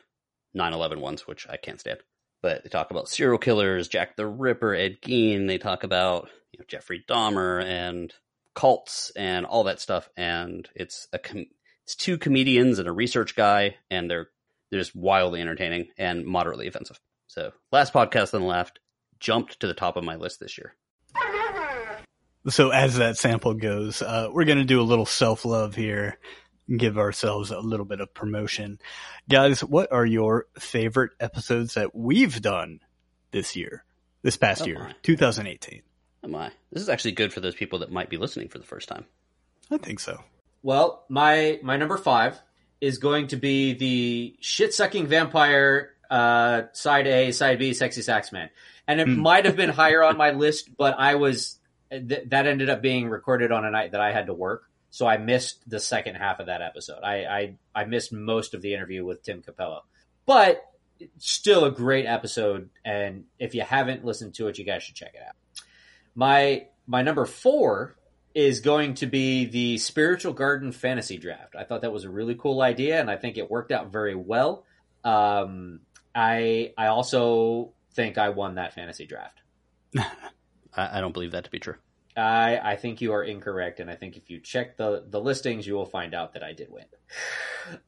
9 11 ones, which I can't stand. But they talk about serial killers, Jack the Ripper, Ed Gein. They talk about you know, Jeffrey Dahmer and cults and all that stuff. And it's a com- it's two comedians and a research guy, and they're they're just wildly entertaining and moderately offensive. So last podcast on the left jumped to the top of my list this year. So as that sample goes, uh, we're going to do a little self love here and give ourselves a little bit of promotion. Guys, what are your favorite episodes that we've done this year, this past Oh year, my. 2018? Am I? This is actually good for those people that might be listening for the first time. I think so. Well, my my number five is going to be the shit sucking vampire uh, side A, side B, sexy sax man, and it Hmm. might have been higher on my list, but I was th- that ended up being recorded on a night that I had to work, so I missed the second half of that episode. I I, I missed most of the interview with Tim Cappello, but still a great episode, and if you haven't listened to it, you guys should check it out. My my number four is going to be the Spiritual Garden Fantasy Draft. I thought that was a really cool idea, and I think it worked out very well. Um, I I also think I won that fantasy draft. (laughs) I, I don't believe that to be true. I I think you are incorrect, and I think if you check the the listings, you will find out that I did win. (sighs)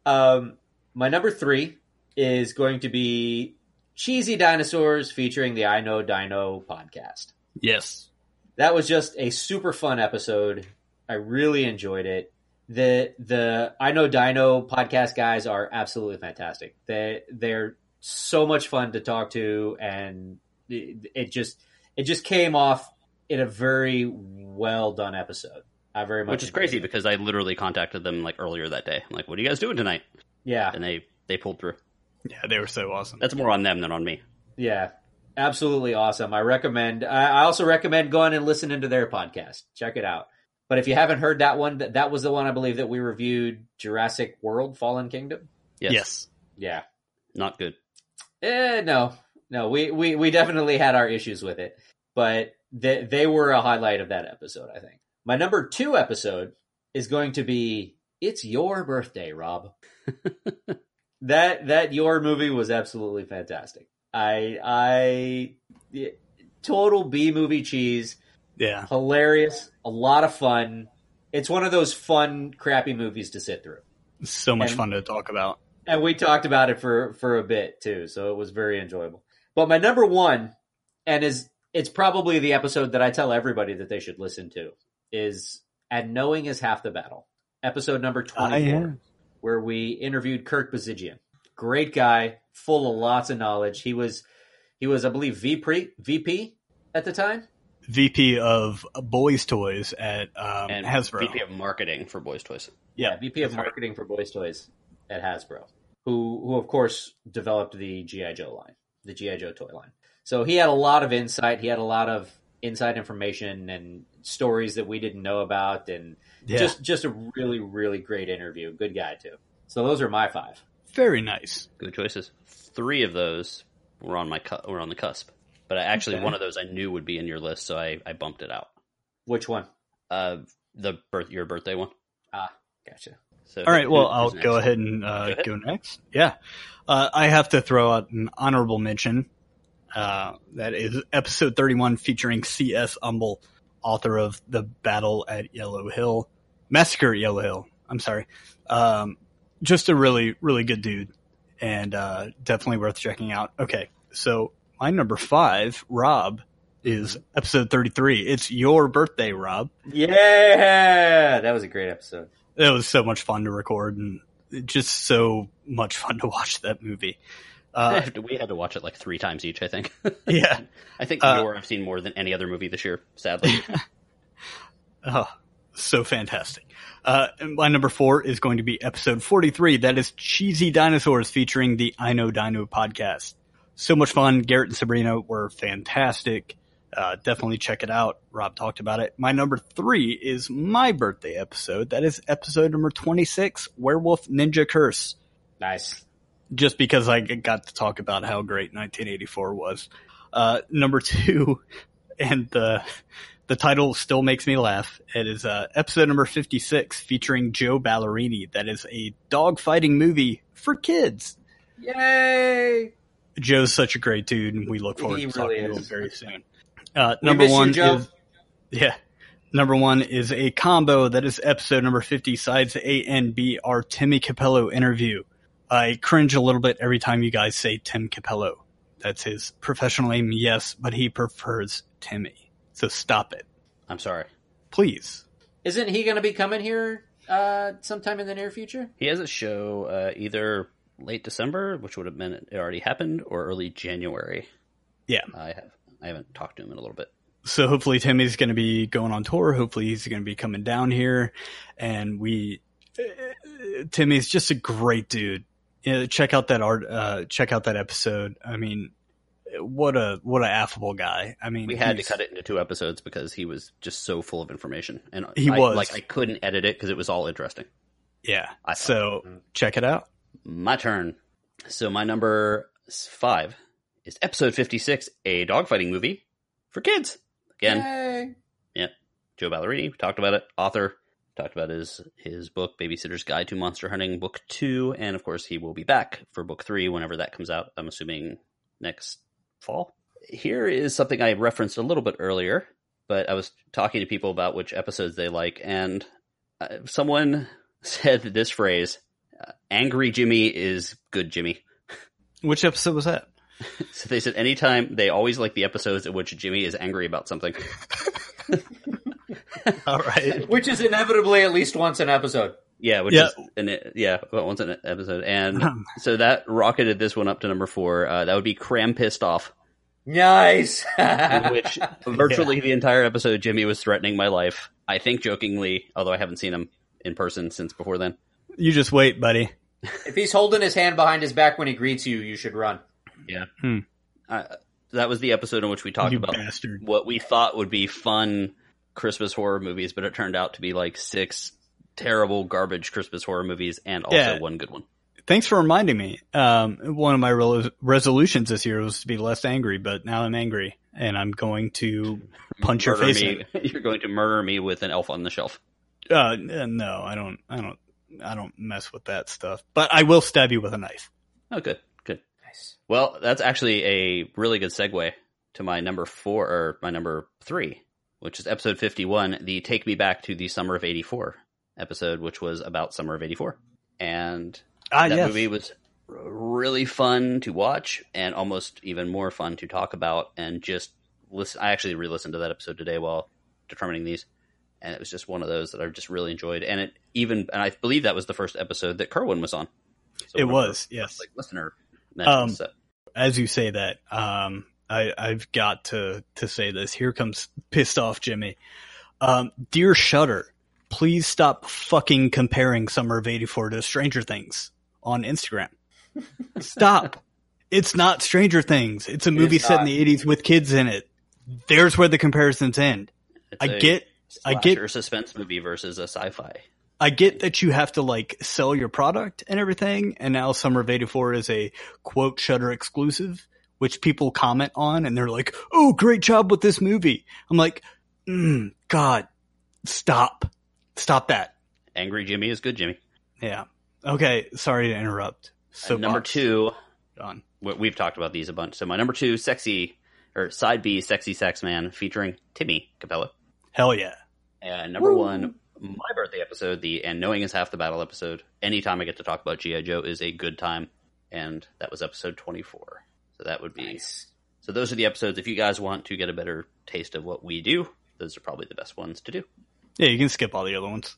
Um, my number three is going to be cheesy dinosaurs featuring the I Know Dino podcast. Yes. That was just a super fun episode. I really enjoyed it. The the I Know Dino podcast guys are absolutely fantastic. They they're so much fun to talk to, and it, it just it just came off in a very well done episode. I very much Which is crazy it. because I literally contacted them like earlier that day. I'm like, what are you guys doing tonight? yeah, And they they pulled through. Yeah, they were so awesome. That's more on them than on me. yeah, absolutely awesome. I recommend. I I also recommend going and listening to their podcast. Check it out. But if you haven't heard that one, that, that was the one I believe that we reviewed Jurassic World: Fallen Kingdom. Yes. Yes. Yeah. Not good. Eh, no, no, we, we, we definitely had our issues with it, but they, they were a highlight of that episode, I think. My number two episode is going to be It's Your Birthday, Rob. (laughs) that, that Your movie was absolutely fantastic. I, I, total B movie cheese, Yeah. hilarious, a lot of fun. It's one of those fun, crappy movies to sit through. So much And- fun to talk about. And we talked about it for for a bit too, so it was very enjoyable. But my number one, and is it's probably the episode that I tell everybody that they should listen to, is "And Knowing Is Half the Battle," episode number twenty four, yeah. where we interviewed Kirk Bozigian. Great guy, full of lots of knowledge. He was he was, I believe, VP VP at the time. VP of Boys Toys at um, And Hasbro. VP of marketing for Boys Toys. yeah. VP of that's right. marketing for Boys Toys at Hasbro, who who of course developed the GI Joe line, the GI Joe toy line. So he had a lot of insight. He had a lot of inside information and stories that we didn't know about, and Yeah. just just a really really great interview. Good guy too. So those are my five. Very nice. Good choices. Three of those were on my cu- were on the cusp, but I actually Okay. one of those I knew would be in your list, so I, I bumped it out. Which one? Uh, the birth your birthday one. Ah, gotcha. So All right. who- Well, I'll next? go ahead and uh, Go ahead. go next. Yeah. Uh, I have to throw out an honorable mention. Uh, that is episode 31 featuring C.S. Humble, author of The Battle at Yellow Hill, Massacre at Yellow Hill. I'm sorry. Um, just a really, really good dude and uh, definitely worth checking out. Okay. So my number five, Rob, is episode 33. It's your birthday, Rob. Yeah, that was a great episode. It was so much fun to record and just so much fun to watch that movie. Uh, we had to watch it like three times each. I think. (laughs) yeah. I think Uh, I've seen more than any other movie this year. Sadly, (laughs) Oh, so fantastic. Uh, and my number four is going to be episode 43. That is Cheesy Dinosaurs featuring the I Know Dino podcast. So much fun. Garrett and Sabrina were fantastic. Uh, definitely check it out. Rob talked about it. My number three is my birthday episode. That is episode number 26, Werewolf Ninja Curse. Nice. just because I got to talk about how great 1984 was. Uh, number two, (laughs) and the the title still makes me laugh. It is uh, episode number 56 featuring Joe Ballarini. That is a dog fighting movie for kids. Yay! Joe's such a great dude, and we look forward He to talking really to him very soon. Uh, number miss you, one is yeah. Number one is a combo that is episode number 50, sides A and B, our Timmy Cappello interview. I cringe a little bit every time you guys say Tim Cappello. That's his professional name, yes, but he prefers Timmy. So stop it. I'm sorry. Please. Isn't he going to be coming here uh, sometime in the near future? He has a show uh, either late December, which would have meant it already happened, or early January. Yeah. I have. I haven't talked to him in a little bit. So hopefully Timmy's going to be going on tour. Hopefully he's going to be coming down here, and we. Timmy's just a great dude. Yeah, check out that art. Uh, check out that episode. I mean, what a what a affable guy. I mean, We had to cut it into two episodes because he was just so full of information, and He I, was. like I couldn't edit it because it was all interesting. Yeah. So check it out. My turn. So my number five is episode fifty-six, a dogfighting movie for kids. Again, Yay. Joe Ballarini. We talked about it. Author talked about his his book Babysitter's Guide to Monster Hunting, book two, and of course he will be back for book three whenever that comes out. I'm assuming next fall. Here is something I referenced a little bit earlier, but I was talking to people about which episodes they like, and uh, someone (laughs) said this phrase: "Angry Jimmy is good Jimmy." Which episode was that? (laughs) So they said anytime they always like the episodes in which Jimmy is angry about something. (laughs) All right. Which is inevitably at least once an episode. Yeah, which Yeah. is an, yeah, well, once an episode, and (clears throat) so that rocketed this one up to number four. Uh, that would be Cram pissed off, Nice. (laughs) which virtually the entire episode Jimmy was threatening my life. I think jokingly, although I haven't seen him in person since before then. You just wait, buddy. if he's holding his hand behind his back when he greets you, you should run. Yeah, Hmm. uh, that was the episode in which we talked you about bastard. what we thought would be fun Christmas horror movies, but it turned out to be like six terrible garbage Christmas horror movies and also Yeah. one good one. Thanks for reminding me. Um, one of my resolutions this year was to be less angry, but now I'm angry and I'm going to punch your face me. (laughs) You're going to murder me with an elf on the shelf. Uh, no, I don't, I don't, I don't mess with that stuff, but I will stab you with a knife. Oh, good, good. Nice. Well, that's actually a really good segue to my number four or my number three, which is episode 51, the Take Me Back to the Summer of 84 episode, which was about Summer of 84. And Ah, that yes. movie was really fun to watch and almost even more fun to talk about and just listen. I actually re-listened to that episode today while determining these, and it was just one of those that I just really enjoyed. And it even, and I believe that was the first episode that Kerwin was on. So It one of our was, yes. like listener. Um, so. As you say that, um, I, I've got to, to say this. Here comes pissed off Jimmy. Um, dear Shudder, please stop fucking comparing Summer of 84 to Stranger Things on Instagram. (laughs) Stop. It's not Stranger Things. It's a movie set in the 80s with kids in it. There's where the comparisons end. It's I a get I get- slasher suspense movie versus a sci-fi. I get that you have to like sell your product and everything, and now Summer of '84 is a quote Shudder exclusive, which people comment on, and they're like, "Oh, great job with this movie." I'm like, mm, "God, stop, stop that." Angry Jimmy is good Jimmy. Yeah. Okay. Sorry to interrupt. So number two, on. we- we've talked about these a bunch. So my number two, sexy or side B, sexy sex man, featuring Timmy Cappello. Hell yeah. And number one, my birthday episode, the and knowing is half the battle episode. Anytime I get to talk about GI Joe is a good time, and that was episode twenty four. So that would be Nice. so. Those are the episodes. If you guys want to get a better taste of what we do, those are probably the best ones to do. Yeah, you can skip all the other ones.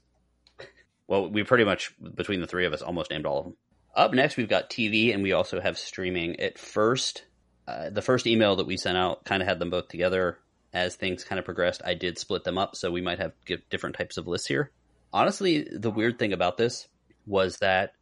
Well, we pretty much between the three of us almost named all of them. Up next, we've got TV, and we also have streaming. At first, uh, the first email that we sent out kind of had them both together. As things kind of progressed, I did split them up, so we might have different types of lists here. Honestly, the weird thing about this was that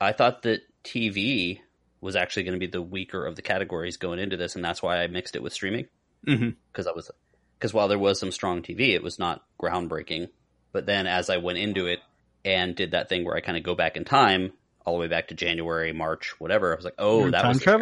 I thought that TV was actually going to be the weaker of the categories going into this, and that's why I mixed it with streaming mm-hmm. because I was because while there was some strong TV, it was not groundbreaking. But then as I went into it and did that thing where I kind of go back in time, all the way back to January, March, whatever, I was like, oh, You're that time was scare.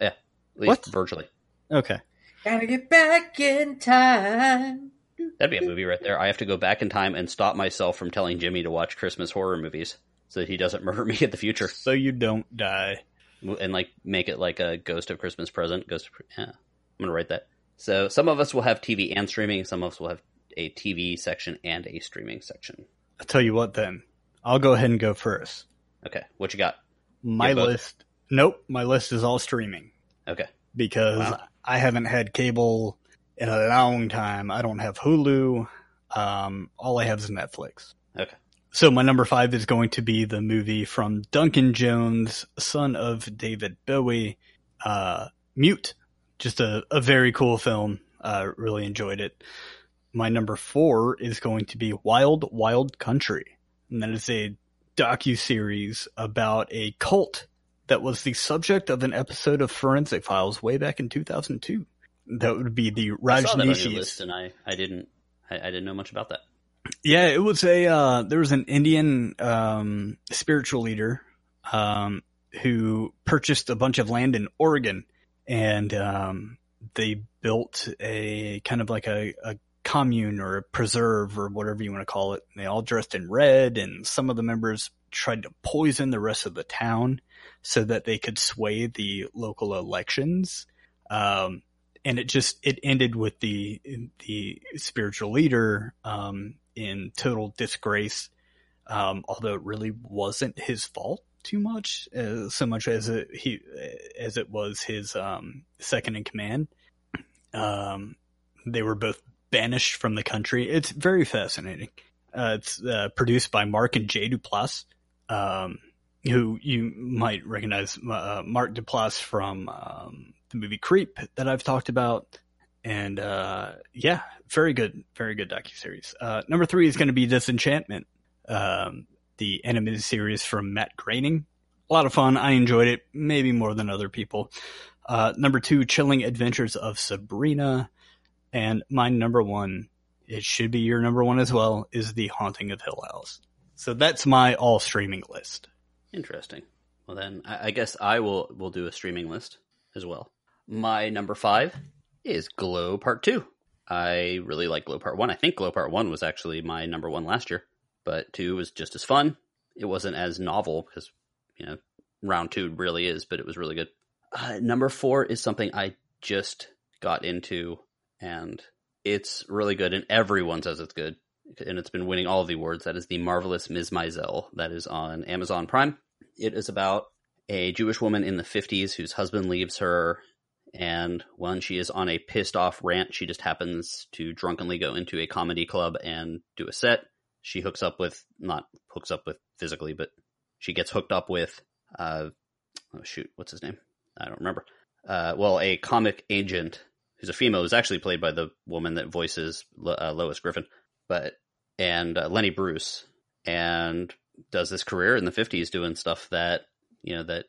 Yeah, at least What? virtually. Okay. Gotta get back in time. That'd be a movie right there. I have to go back in time and stop myself from telling Jimmy to watch Christmas horror movies so that he doesn't (laughs) murder me in the future, So you don't die. and like make it like a Ghost of Christmas Present. Ghost, of, yeah, I'm gonna write that. So some of us will have TV and streaming. Some of us will have a TV section and a streaming section. I'll tell you what then. I'll go ahead and go first. Okay, what you got? My Yeah, both. list. Nope. My list is all streaming. Okay. because Wow. I haven't had cable in a long time. I don't have Hulu. Um, all I have is Netflix. Okay. So my number five is going to be the movie from Duncan Jones, son of David Bowie, uh, Mute. Just a, a very cool film. Uh, really enjoyed it. My number four is going to be Wild Wild Country. And that is a docu-series about a cult that was the subject of an episode of Forensic Files way back in 2002. That would be the I saw that on your list, and I, I didn't I, I didn't know much about that. Yeah, it was a uh, there was an Indian um, spiritual leader um, who purchased a bunch of land in Oregon, and um, they built a kind of like a, a commune or a preserve or whatever you want to call it. They all dressed in red, and some of the members tried to poison the rest of the town so that they could sway the local elections. Um, and it just it ended with the the spiritual leader um, in total disgrace. Um, although it really wasn't his fault too much, uh, so much as it, he as it was his um, second in command. Um, they were both banished from the country. It's very fascinating. Uh, it's uh, produced by Mark and Jay Duplass, um, who you might recognize uh, Mark Duplass from um, the movie Creep that I've talked about. And uh, yeah, very good, very good docuseries. Uh, number three is going to be Disenchantment, um, the animated series from Matt Groening. A lot of fun. I enjoyed it, maybe more than other people. Uh, number two, Chilling Adventures of Sabrina. And my number one, it should be your number one as well, is The Haunting of Hill House. So that's my all streaming list. Interesting. Well, then I, I guess I will will do a streaming list as well. My number five is Glow Part Two. I really like Glow Part One. I think Glow Part One was actually my number one last year, but two was just as fun. It wasn't as novel because you know round two really is, but it was really good. Uh, number four is something I just got into, and it's really good, and everyone says it's good, and it's been winning all the awards. That is the marvelous Ms. Maisel. That is on Amazon Prime. It is about a Jewish woman in the 50s whose husband leaves her and when she is on a pissed off rant, she just happens to drunkenly go into a comedy club and do a set. She hooks up with, not hooks up with physically, but she gets hooked up with, uh, oh shoot, what's his name? I don't remember. Uh, well, a comic agent who's a female who's actually played by the woman that voices uh, Lois Griffin, but, and uh, Lenny Bruce, and does this career in the 50s doing stuff that, you know, that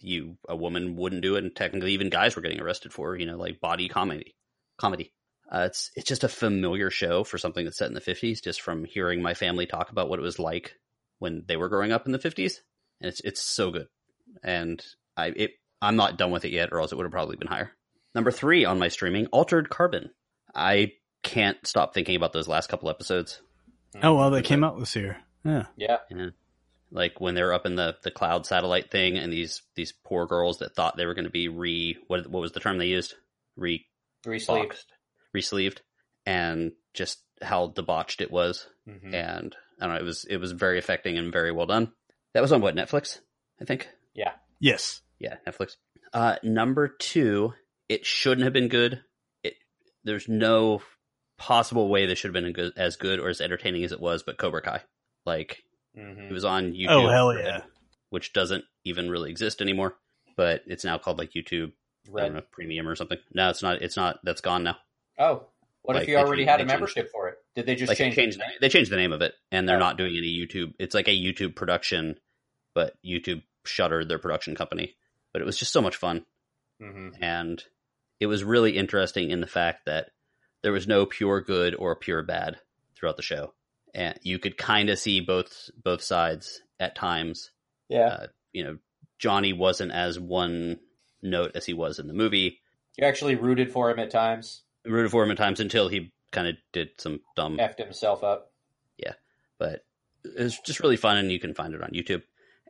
you a woman wouldn't do and technically even guys were getting arrested for, you know, like body comedy. Comedy. Uh, it's it's just a familiar show for something that's set in the fifties. Just from hearing my family talk about what it was like when they were growing up in the fifties, and it's it's so good. And I it I'm not done with it yet, or else it would have probably been higher. Number three on my streaming, Altered Carbon. I can't stop thinking about those last couple episodes. Oh well, they came out this year. Yeah, Yeah. Yeah. Like when they were up in the, the cloud satellite thing, and these these poor girls that thought they were going to be re what what was the term they used re Resleeved. boxed, re-sleeved, and just how debauched it was. Mhm. And I don't know, it was it was very affecting and very well done. That was on what Netflix, I think. Yeah. Yes, Yeah, Netflix. Uh, number two, it shouldn't have been good. It there's no possible way this should have been good, as good or as entertaining as it was, but Cobra Kai, like Mhm. it was on YouTube. Oh hell yeah! which doesn't even really exist anymore, but it's now called like YouTube I don't know, Premium or something. No, it's not. It's not. That's gone now. Oh, what Like, if you already changed- had they a changed- membership for it? Did they just like change they changed. the The, name? they changed the name of it, and they're Oh. not doing any YouTube. It's like a YouTube production, but YouTube shuttered their production company. But it was just so much fun, Mhm. and it was really interesting in the fact that there was no pure good or pure bad throughout the show, and you could kind of see both both sides at times. Yeah. Uh, you know, Johnny wasn't as one note as he was in the movie. you actually rooted for him at times. Rooted for him at times until he kind of did some dumb Effed himself up. Yeah, but it's just really fun and you can find it on YouTube.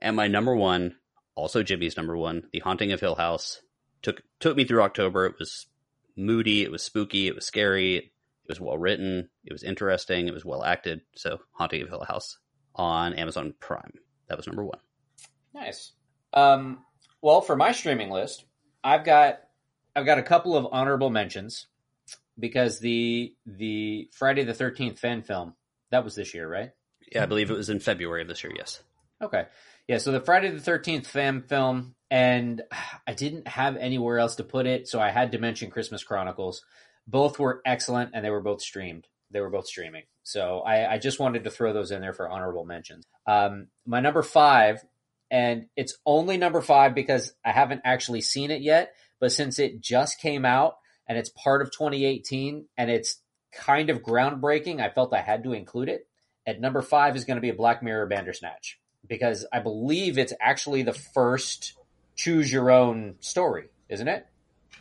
And my number one, also Jimmy's number one, The Haunting of Hill House, took took me through October. It was moody, it was spooky, it was scary, it was well written, it was interesting, it was well acted. So Haunting of Hill House on Amazon Prime. That was number one. Nice. Um, well, for my streaming list, I've got I've got a couple of honorable mentions because the the Friday the Thirteenth fan film that was this year, right? Yeah, I believe it was in February of this year, yes. Okay, yeah. So the Friday the Thirteenth fan film, and (sighs) I didn't have anywhere else to put it, so I had to mention Christmas Chronicles. Both were excellent, and they were both streamed. They were both streaming, so I, I just wanted to throw those in there for honorable mentions. Um, my number five and it's only number five because I haven't actually seen it yet. But since it just came out and it's part of 2018 and it's kind of groundbreaking, I felt I had to include it. At number five is going to be a Black Mirror Bandersnatch because I believe it's actually the first choose your own story, isn't it?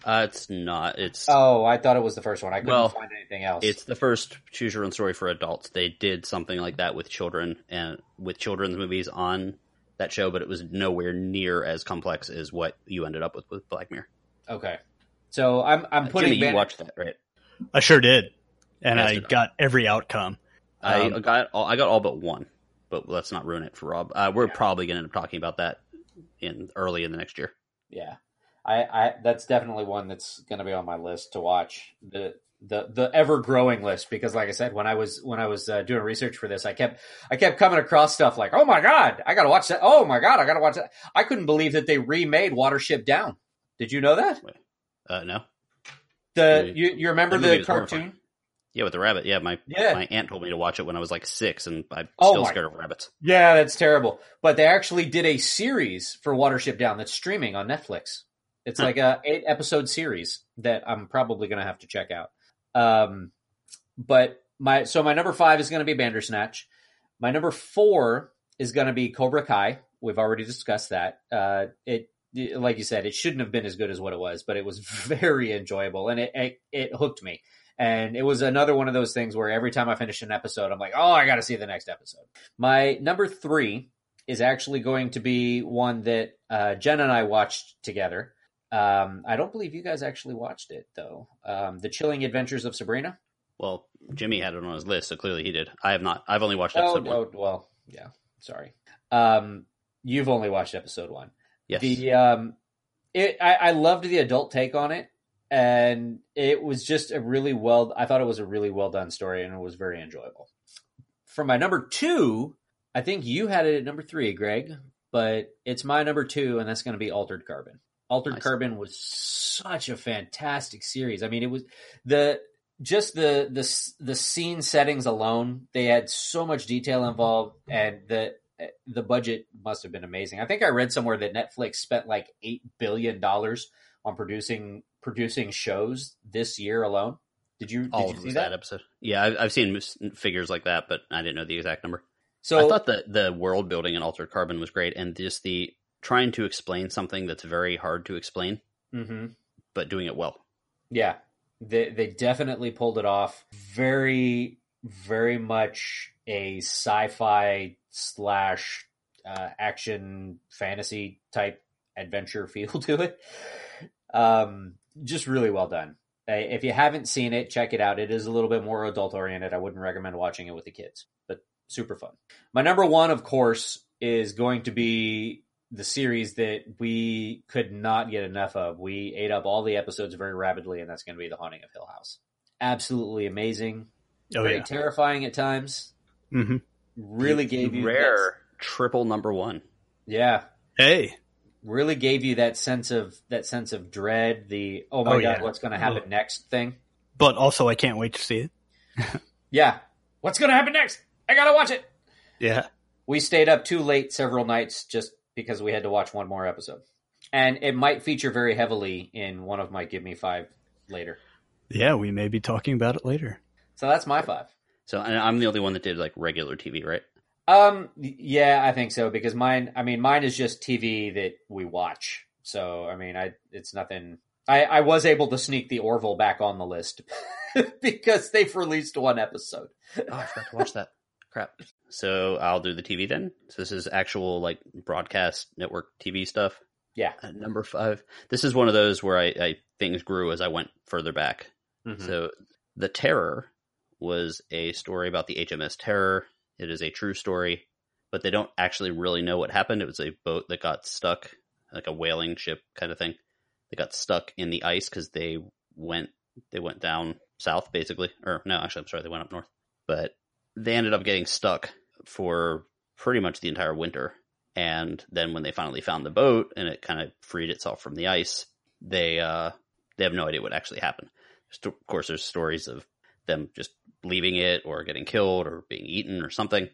Uh, it's not. It's Oh, I thought it was the first one. I couldn't Well, find anything else. it's the first choose your own story for adults. They did something like that with children and with children's movies on that show, but it was nowhere near as complex as what you ended up with with Black Mirror. okay. So I'm I'm Uh, putting Jimmy, you watched that, right? I sure did, and Yes, I you did. got every outcome. I Um, got all, I got all but one, but let's not ruin it for Rob. Uh, we're probably going to end up talking about that in early in the next year. Yeah, I, I that's definitely one that's going to be on my list to watch. The the the ever growing list because, like I said, when I was when I was uh, doing research for this, I kept I kept coming across stuff like, oh my god, I got to watch that. Oh my god, I got to watch that. I couldn't believe that they remade Watership Down. Did you know that? Uh, no, The you you remember the horrifying. cartoon? Yeah, with the rabbit. Yeah, my Yeah. my aunt told me to watch it when I was like six, and I'm Oh still my- scared of rabbits. Yeah, that's terrible. But they actually did a series for Watership Down that's streaming on Netflix. It's Huh. like a eight episode series that I'm probably going to have to check out. Um, but my so my number five is going to be Bandersnatch. My number four is going to be Cobra Kai. We've already discussed that. Uh, it like you said, it shouldn't have been as good as what it was, but it was (laughs) very enjoyable and it it, it hooked me. And it was another one of those things where every time I finish an episode, I'm like, oh, I got to see the next episode. My number three is actually going to be one that uh, Jen and I watched together. Um, I don't believe you guys actually watched it though. Um, the Chilling Adventures of Sabrina. Well, Jimmy had it on his list, so clearly he did. I have not. I've only watched Oh, episode one. oh, well, yeah. Sorry. Um, you've only watched episode one. Yes. The um, it I, I loved the adult take on it, and it was just a really well. I thought it was a really well done story, and it was very enjoyable. For my number two, I think you had it at number three, Greg, but it's my number two, and that's going to be Altered Carbon. Altered Nice. Carbon was such a fantastic series. I mean, it was the just the the the scene settings alone. They had so much detail involved, and the the budget must have been amazing. I think I read somewhere that Netflix spent like eight billion dollars on producing producing shows this year alone. Did you did all you of see that? that? episode. Yeah, I've, I've seen figures like that, but I didn't know the exact number. So I thought that the world building in Altered Carbon was great, and just the trying to explain something that's very hard to explain, Mhm. but doing it well. Yeah, they they definitely pulled it off. Very, very much a sci-fi slash uh, action fantasy type adventure (laughs) feel to it. Um, just really well done. If you haven't seen it, check it out. It is a little bit more adult oriented. I wouldn't recommend watching it with the kids, but super fun. My number one, of course, is going to be the series that we could not get enough of. We ate up all the episodes very rapidly, and that's going to be The Haunting of Hill House. Absolutely amazing. Oh very yeah. terrifying at times. hmm Really gave you rare triple number one. yeah, Hey, really gave you that sense of that sense of dread. The oh my Oh, god, yeah. what's going to happen next thing. but also I can't wait to see it. (laughs) Yeah, what's going to happen next? I gotta watch it. Yeah. We stayed up too late several nights just because we had to watch one more episode, and it might feature very heavily in one of my give me five later. Yeah, we may be talking about it later. So that's my five. So and I'm the only one that did like regular TV, right? Um, yeah, I think so because mine. I mean, mine is just TV that we watch. So I mean, I it's nothing. I I was able to sneak the Orville back on the list (laughs) because they've released one episode. Oh, I forgot to watch that. Crap. So I'll do the TV then. So this is actual like broadcast network TV stuff. Yeah. At number five. This is one of those where I, I things grew as I went further back. Mhm. So the Terror was a story about the HMS Terror. It is a true story, but they don't actually really know what happened. It was a boat that got stuck, like a whaling ship kind of thing. They got stuck in the ice because they went they went down south basically, or no, actually I'm sorry, they went up north. But they ended up getting stuck for pretty much the entire winter. And then when they finally found the boat and it kind of freed itself from the ice, they uh, they have no idea what actually happened. Of course, there's stories of them just leaving it or getting killed or being eaten or something.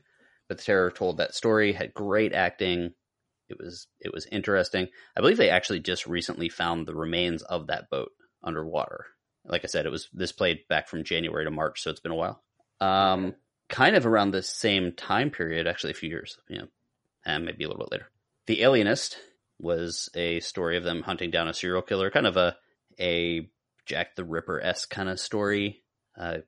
But the Terror told that story, had great acting. It was it was interesting. I believe they actually just recently found the remains of that boat underwater. Like I said, it was this played back from January to March, so it's been a while. Um, kind of around the same time period, actually a few years, you know, and maybe a little bit later. The Alienist was a story of them hunting down a serial killer, kind of a a Jack the Ripper s kind of story. Uh,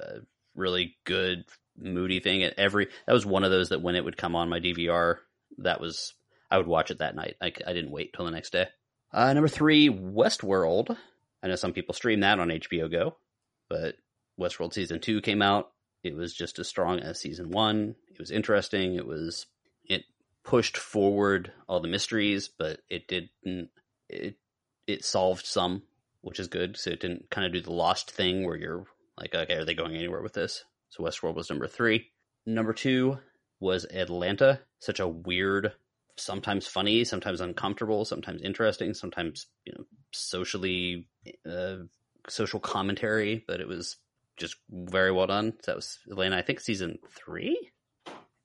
uh, really good, moody thing. At every that was one of those that when it would come on my DVR, that was I would watch it that night. I, I didn't wait till the next day. Uh, number three, Westworld. I know some people stream that on HBO Go, but Westworld season two came out. It was just as strong as season one. It was interesting. It was it pushed forward all the mysteries, but it didn't. It it solved some, which is good. So it didn't kind of do the lost thing where you're like, okay, are they going anywhere with this? So Westworld was number three. Number two was Atlanta. Such a weird, sometimes funny, sometimes uncomfortable, sometimes interesting, sometimes you know socially uh, social commentary, but it was just very well done. So that was Atlanta, I think season three,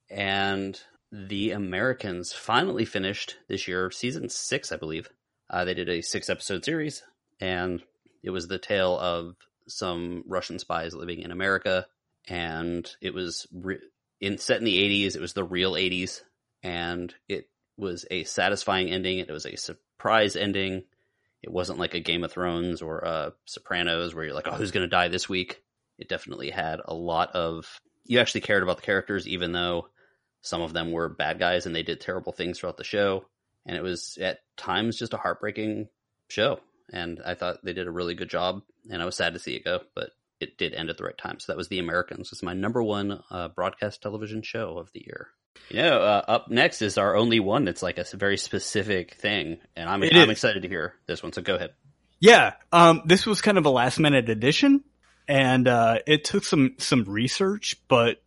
and the Americans finally finished this year, season six, I believe. Uh, they did a six episode series, and it was the tale of some Russian spies living in America, and it was re- in set in the '80s. It was the real '80s, and it was a satisfying ending. It was a surprise ending. It wasn't like a Game of Thrones or a Sopranos where you're like, "Oh, who's going to die this week?" It definitely had a lot of. You actually cared about the characters, even though some of them were bad guys and they did terrible things throughout the show. And it was at times just a heartbreaking show. And I thought they did a really good job. And I was sad to see it go, but it did end at the right time. So that was The Americans. It's my number one uh, broadcast television show of the year. You know, uh, up next is our only one that's like a very specific thing, and I'm I'm excited to hear this one. So go ahead. Yeah, um, this was kind of a last minute addition, and uh, it took some some research. But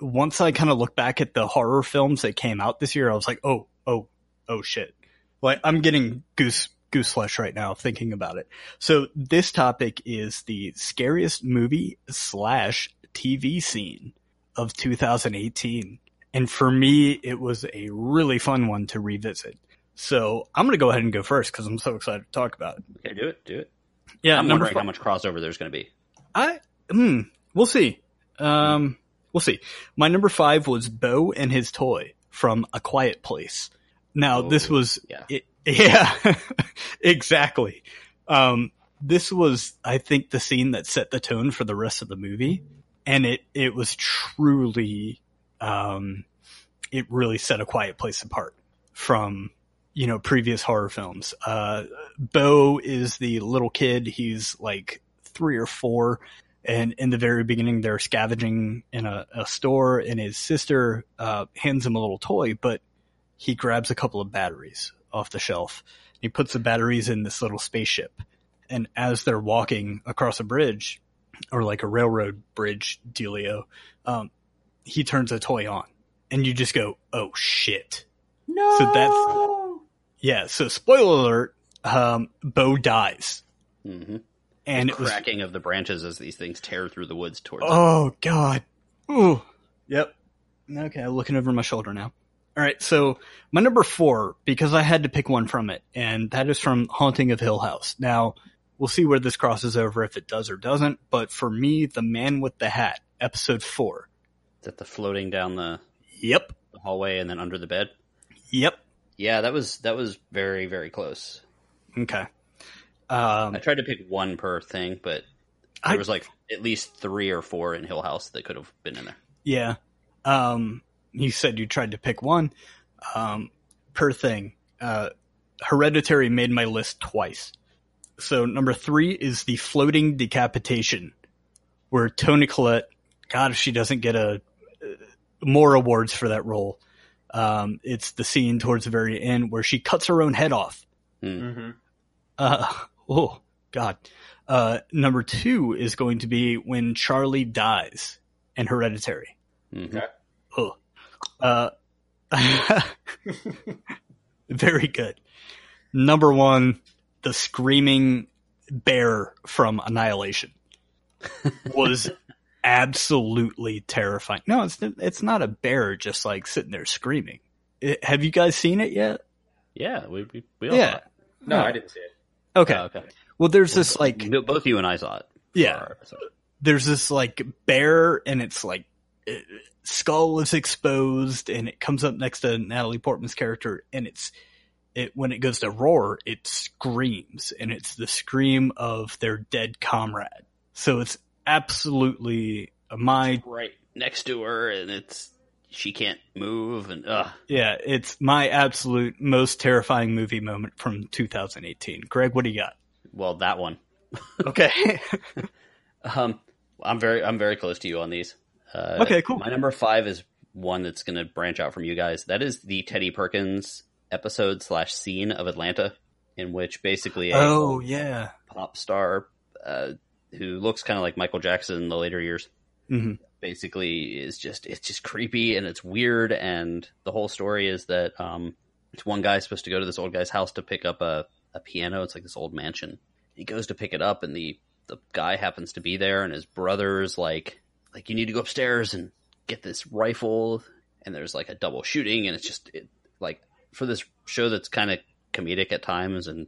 once I kind of look back at the horror films that came out this year, I was like, oh, oh, oh, shit! Like I'm getting goose goose flesh right now thinking about it. So this topic is the scariest movie slash TV scene of 2018, and for me, it was a really fun one to revisit. So I'm gonna go ahead and go first because I'm so excited to talk about it. Okay, do it. Do it. Yeah, I'm wondering five. how much crossover there's going to be. I hmm, we'll see. Um, we'll see. My number five was Bo and his toy from A Quiet Place. Now this Oh, was yeah. it, yeah, (laughs) exactly. Um, this was I think the scene that set the tone for the rest of the movie, and it it was truly um, it really set A Quiet Place apart from you know previous horror films. Uh, Bo is the little kid. He's like three or four. And in the very beginning, they're scavenging in a, a store, and his sister uh, hands him a little toy, but he grabs a couple of batteries off the shelf. He puts the batteries in this little spaceship. And as they're walking across a bridge, or like a railroad bridge dealio, um, he turns a toy on. And you just go, oh shit. No. So that's- Yeah, so spoiler alert, um, Bo dies. Mm-hmm. And the it was cracking of the branches as these things tear through the woods towards. them. Oh God. Ooh. Yep. Okay, looking over my shoulder now. All right, so my number four, because I had to pick one from it, and that is from Haunting of Hill House. Now, we'll see where this crosses over if it does or doesn't, but for me, The Man with the Hat, episode four. Is that the floating down the, Yep. the hallway and then under the bed? Yep. Yeah, that was that was very very close. Okay. Um, I tried to pick one per thing, but there I- was like at least three or four in Hill House that could have been in there. Yeah. Um, you said you tried to pick one. Um, per thing. Uh, Hereditary made my list twice. So number three is the floating decapitation, where Toni Collette, God, if she doesn't get a uh, more awards for that role. Um, it's the scene towards the very end where she cuts her own head off. hmm Uh, (laughs) oh God. Uh, number two is going to be when Charlie dies in Hereditary. Mhm. Okay. Oh. Uh, (laughs) very good. Number one, the screaming bear from Annihilation was (laughs) absolutely terrifying. No, it's it's not a bear just like sitting there screaming. It- have you guys seen it yet? Yeah, we we, we all Yeah. saw it. No, I didn't see it. Okay. Oh, okay. Well, there's this like No, both you and I saw it. Yeah. there's this like bear and it's like uh, skull is exposed and it comes up next to Natalie Portman's character and it's it when it goes to roar, it screams, and it's the scream of their dead comrade. So it's absolutely my right next to her, and it's she can't move, and uh yeah, it's my absolute most terrifying movie moment from 2018. Greg, what do you got? well that one. Okay. (laughs) Um, I'm very I'm very close to you on these. Uh, Okay, cool. My number five is one that's going to branch out from you guys. That is the Teddy Perkins episode slash scene of Atlanta, in which basically a oh yeah. pop star uh, who looks kind of like Michael Jackson in the later years hmm basically is just it's just creepy and it's weird and the whole story is that um it's one guy supposed to go to this old guy's house to pick up a, a piano it's like this old mansion he goes to pick it up and the the guy happens to be there and his brother's like like you need to go upstairs and get this rifle and there's like a double shooting and it's just it, like for this show that's kind of comedic at times and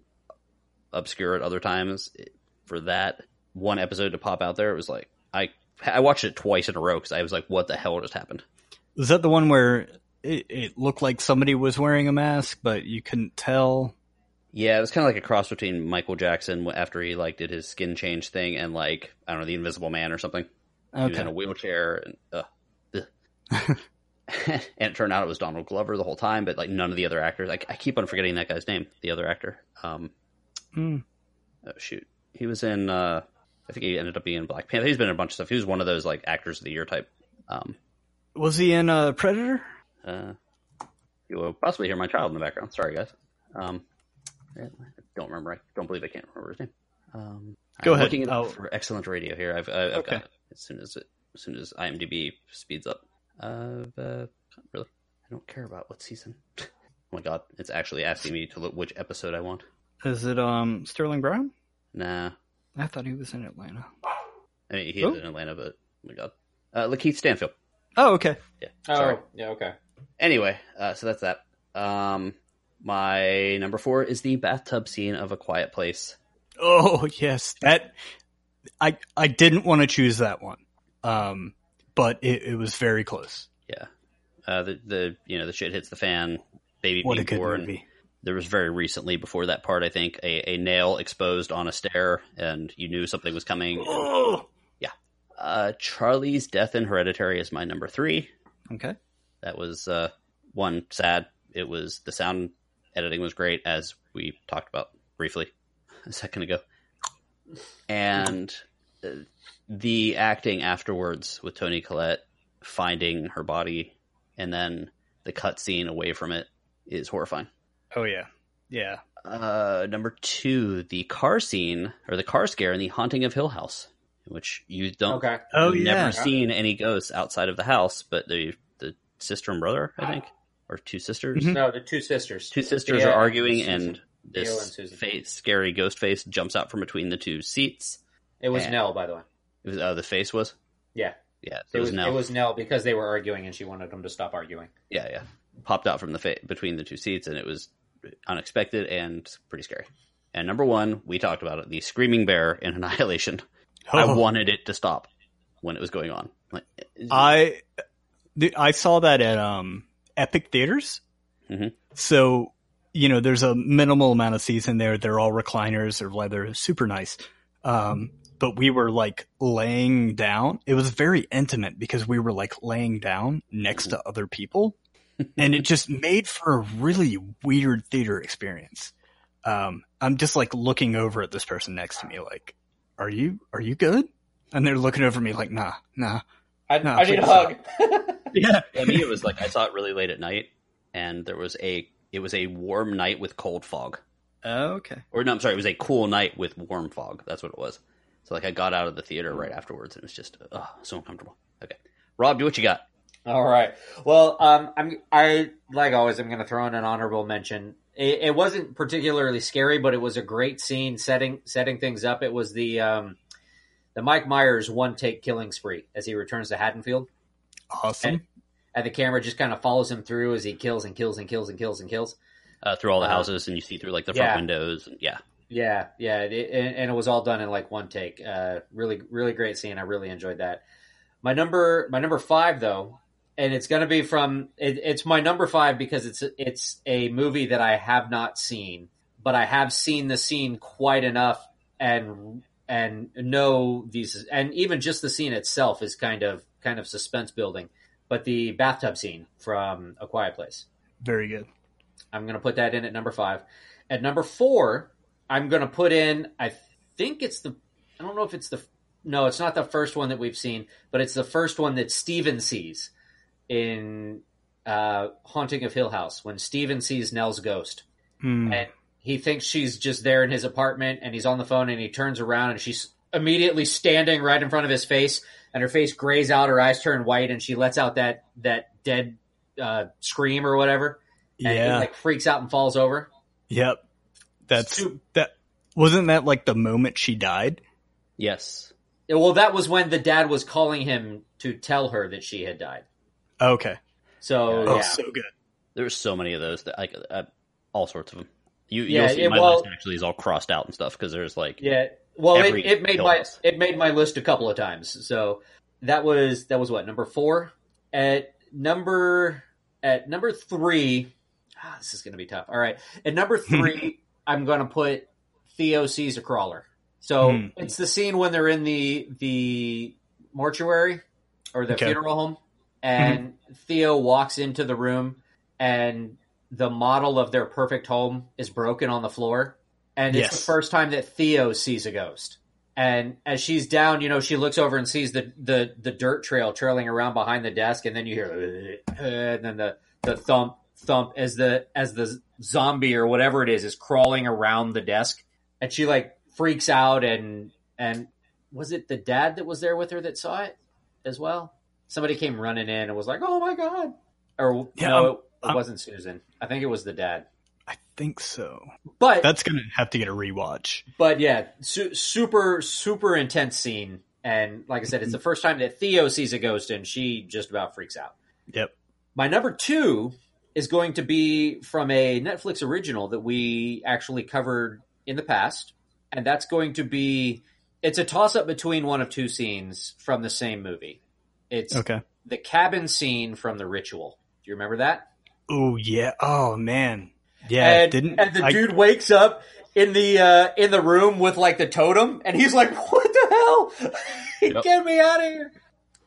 obscure at other times it, for that one episode to pop out there it was like i I watched it twice in a row because I was like, "What the hell just happened?" Was that the one where it, it looked like somebody was wearing a mask, but you couldn't tell? Yeah, it was kind of like a cross between Michael Jackson after he like did his skin change thing and like I don't know the Invisible Man or something. He was in a wheelchair and uh, (laughs) (laughs) and it turned out it was Donald Glover the whole time, but like none of the other actors. I, I keep on forgetting that guy's name. The other actor. Um, Hmm. oh shoot, he was in. Uh, I think he ended up being in Black Panther. He's been in a bunch of stuff. He was one of those like actors of the year type. Um, Was he in uh, Predator? Uh, you will possibly hear my child in the background. Sorry, guys. Um, I don't remember. I don't believe I can't remember his name. Um, Go I'm ahead. Looking it Oh. for excellent radio here. I've, I've Okay. got it as soon as it, as soon as IMDb speeds up. Uh, uh, really, I don't care about what season. (laughs) oh my god, it's actually asking me to look which episode I want. Is it um Sterling Brown? Nah, I thought he was in Atlanta. I mean he Who? is in Atlanta, but oh my god, uh, Lakeith Stanfield. Oh, okay. Yeah, Oh, sorry. yeah, okay. Anyway, uh, so that's that. Um, my number four is the bathtub scene of A Quiet Place. Oh, yes. That I I didn't want to choose that one. Um, but it, it was very close. Yeah, uh, the the you know the shit hits the fan. Baby What being born. movie. There was very recently before that part, I think, a, a nail exposed on a stair, and you knew something was coming. (gasps) Oh. Uh, Charlie's death in Hereditary is my number three. Okay. That was uh, one sad. It was the sound editing was great, as we talked about briefly a second ago, and uh, the acting afterwards with Toni Collette finding her body, and then the cut scene away from it is horrifying. Oh yeah. Yeah. Uh, number two, the car scene or the car scare in the Haunting of Hill House, in which you don't Okay. Oh You've yeah. never seen any ghosts outside of the house, but the the sister and brother, I think, or two sisters. No, the two sisters. Two sisters Yeah, are arguing, Susan. and Theo and this face, scary ghost face jumps out from between the two seats. It was Nell, by the way. It was uh, the face was, Yeah, yeah, it it was. was Nell. It was Nell because they were arguing, and she wanted them to stop arguing. yeah, yeah, popped out from the fa- between the two seats, and it was unexpected and pretty scary. And number one, we talked about it: the screaming bear in Annihilation. (laughs) I Oh. wanted it to stop when it was going on. Like, I I saw that at um Epic Theaters. Mhm. So you know, there's a minimal amount of seats in there. They're all recliners or leather, super nice. Um, but we were like laying down. It was very intimate because we were like laying down next to other people, (laughs) and it just made for a really weird theater experience. Um, I'm just like looking over at this person next to me, like, "Are you are you good?" And they're looking over me like, "Nah, nah." I, No, I need a hug. (laughs) Yeah. I mean, it was like I saw it really late at night, and there was a it was a warm night with cold fog, Okay. or no, I'm sorry, it was a cool night with warm fog. That's what it was. So like I got out of the theater right afterwards, and it was just oh, so uncomfortable. Okay, Rob, do what you got. All right. Well, um, I'm I like always. I'm going to throw in an honorable mention. It, it wasn't particularly scary, but it was a great scene setting setting things up. It was the um, the Mike Myers one take killing spree as he returns to Haddonfield, Awesome. and the camera just kind of follows him through as he kills and kills and kills and kills and kills. Uh, through all the Uh, houses, and you see through like the front yeah. windows, and yeah, Yeah, yeah, it, and, and it was all done in like one take. Uh, really, really great scene. I really enjoyed that. My number, my number five though, and it's going to be from. It, it's my number five because it's it's a movie that I have not seen, but I have seen the scene quite enough and and know these, and even just the scene itself is kind of kind of suspense building. But the bathtub scene from A Quiet Place. Very good. I'm going to put that in at number five. At number four, I'm going to put in. I think it's the. I don't know if it's the. No, it's not the first one that we've seen, but it's the first one that Steven sees in uh, Haunting of Hill House when Steven sees Nell's ghost, Hmm. and he thinks she's just there in his apartment, and he's on the phone, and he turns around, and she's immediately standing right in front of his face, and her face grays out, her eyes turn white, and she lets out that that dead uh, scream or whatever, and he yeah. like freaks out and falls over. yep. That's Su- that. Wasn't that like the moment she died? Yes. Well, that was when the dad was calling him to tell her that she had died. Okay. So Oh, yeah, so good. There's so many of those that like uh, all sorts of them. You Yeah, you'll see it- my well- list actually is all crossed out and stuff because there's like yeah. Well, it, it made my House. it made my list a couple of times. So that was that was what number four. At number at number three, ah, this is going to be tough. All right, at number (laughs) three, I'm going to put Theo sees a crawler. So Hmm. it's the scene when they're in the the mortuary or the Okay. funeral home, and Theo walks into the room, and the model of their perfect home is broken on the floor, and it's Yes. the first time that Theo sees a ghost. And as she's down, you know, she looks over and sees the the, the dirt trail trailing around behind the desk, and then you hear, and then the the thump thump as the as the zombie or whatever it is is crawling around the desk, and she like freaks out and and was it the dad that was there with her that saw it as well? Somebody came running in and was like, "Oh my god!" Or Yeah, no, I'm- it, I'm- wasn't Susan. I think it was the dad. I think so. But That's gonna have to get a rewatch. but yeah, su- super super intense scene. And like I said, it's the first time that Theo sees a ghost, and she just about freaks out. Yep. My number two is going to be from a Netflix original that we actually covered in the past, and that's going to be. It's a toss up between one of two scenes from the same movie. It's Okay. the cabin scene from The Ritual. Do you remember that? Oh yeah. Oh man. Yeah. and, didn't and the I- dude wakes up in the uh, in the room with like the totem, and he's like, "What the hell? (laughs) Yep. Get me out of here!"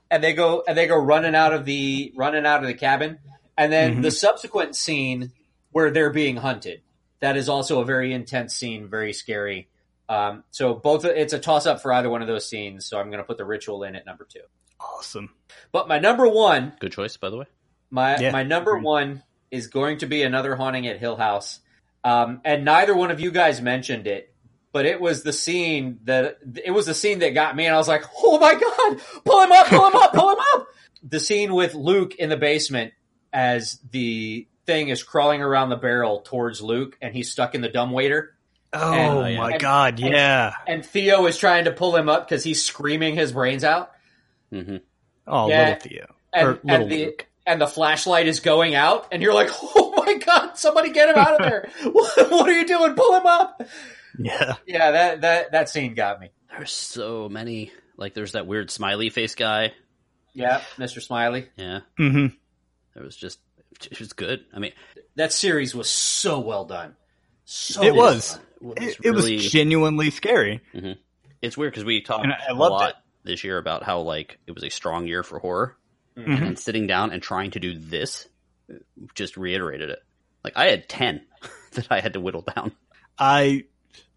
And they go and they go running out of the running out of the cabin, and then Mhm. the subsequent scene where they're being hunted. That is also a very intense scene, very scary. Um, so both it's a toss up for either one of those scenes. So I'm going to put the ritual in at number two. awesome. But my number one good choice by the way. my Yeah, my number agreed. one is going to be another haunting at Hill House, um, and neither one of you guys mentioned it, but it was the scene that it was the scene that got me, and I was like, "Oh my god, pull him up, pull him up, pull him up!" (laughs) The scene with Luke in the basement as the thing is crawling around the barrel towards Luke, and he's stuck in the dumbwaiter, Oh And- my and- god. and- Yeah. and Theo is trying to pull him up because he's screaming his brains out, hmm Oh, Yeah. little Theo. and, or little the Luke. And the flashlight is going out, and you're like, (laughs) "Oh my god, somebody get him out of there! what, (laughs) (laughs) what are you doing? Pull him up!" Yeah. Yeah, that that that scene got me. There's so many. Like there's that weird smiley face guy. Yeah, Mr. Smiley. Yeah, Mm-hmm. it was just it was good. I mean, That series was so well done. So It well was. done. it, It, it was genuinely scary. It's weird because we talked And I- I a loved lot it. this year about how like it was a strong year for horror, Mhm. Mhm. and sitting down and trying to do this just reiterated it. Like I had ten (laughs) that I had to whittle down. I,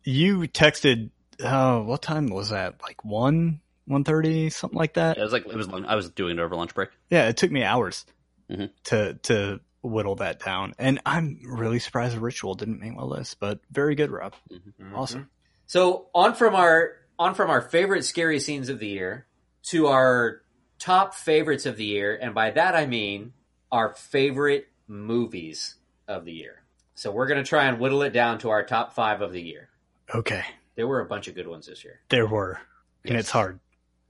you texted. Oh, what time was that? Like one, one thirty, something like that. It was like it was. I was doing it over lunch break. Yeah, it took me hours Mhm. to to whittle that down, and I'm really surprised the ritual didn't make my list. But very good, Rob. Mhm. Awesome. So on from our on from our favorite scary scenes of the year to our top favorites of the year, and by that I mean our favorite movies of the year. So we're going to try and whittle it down to our top five of the year. Okay, There were a bunch of good ones this year. there were, and it's hard.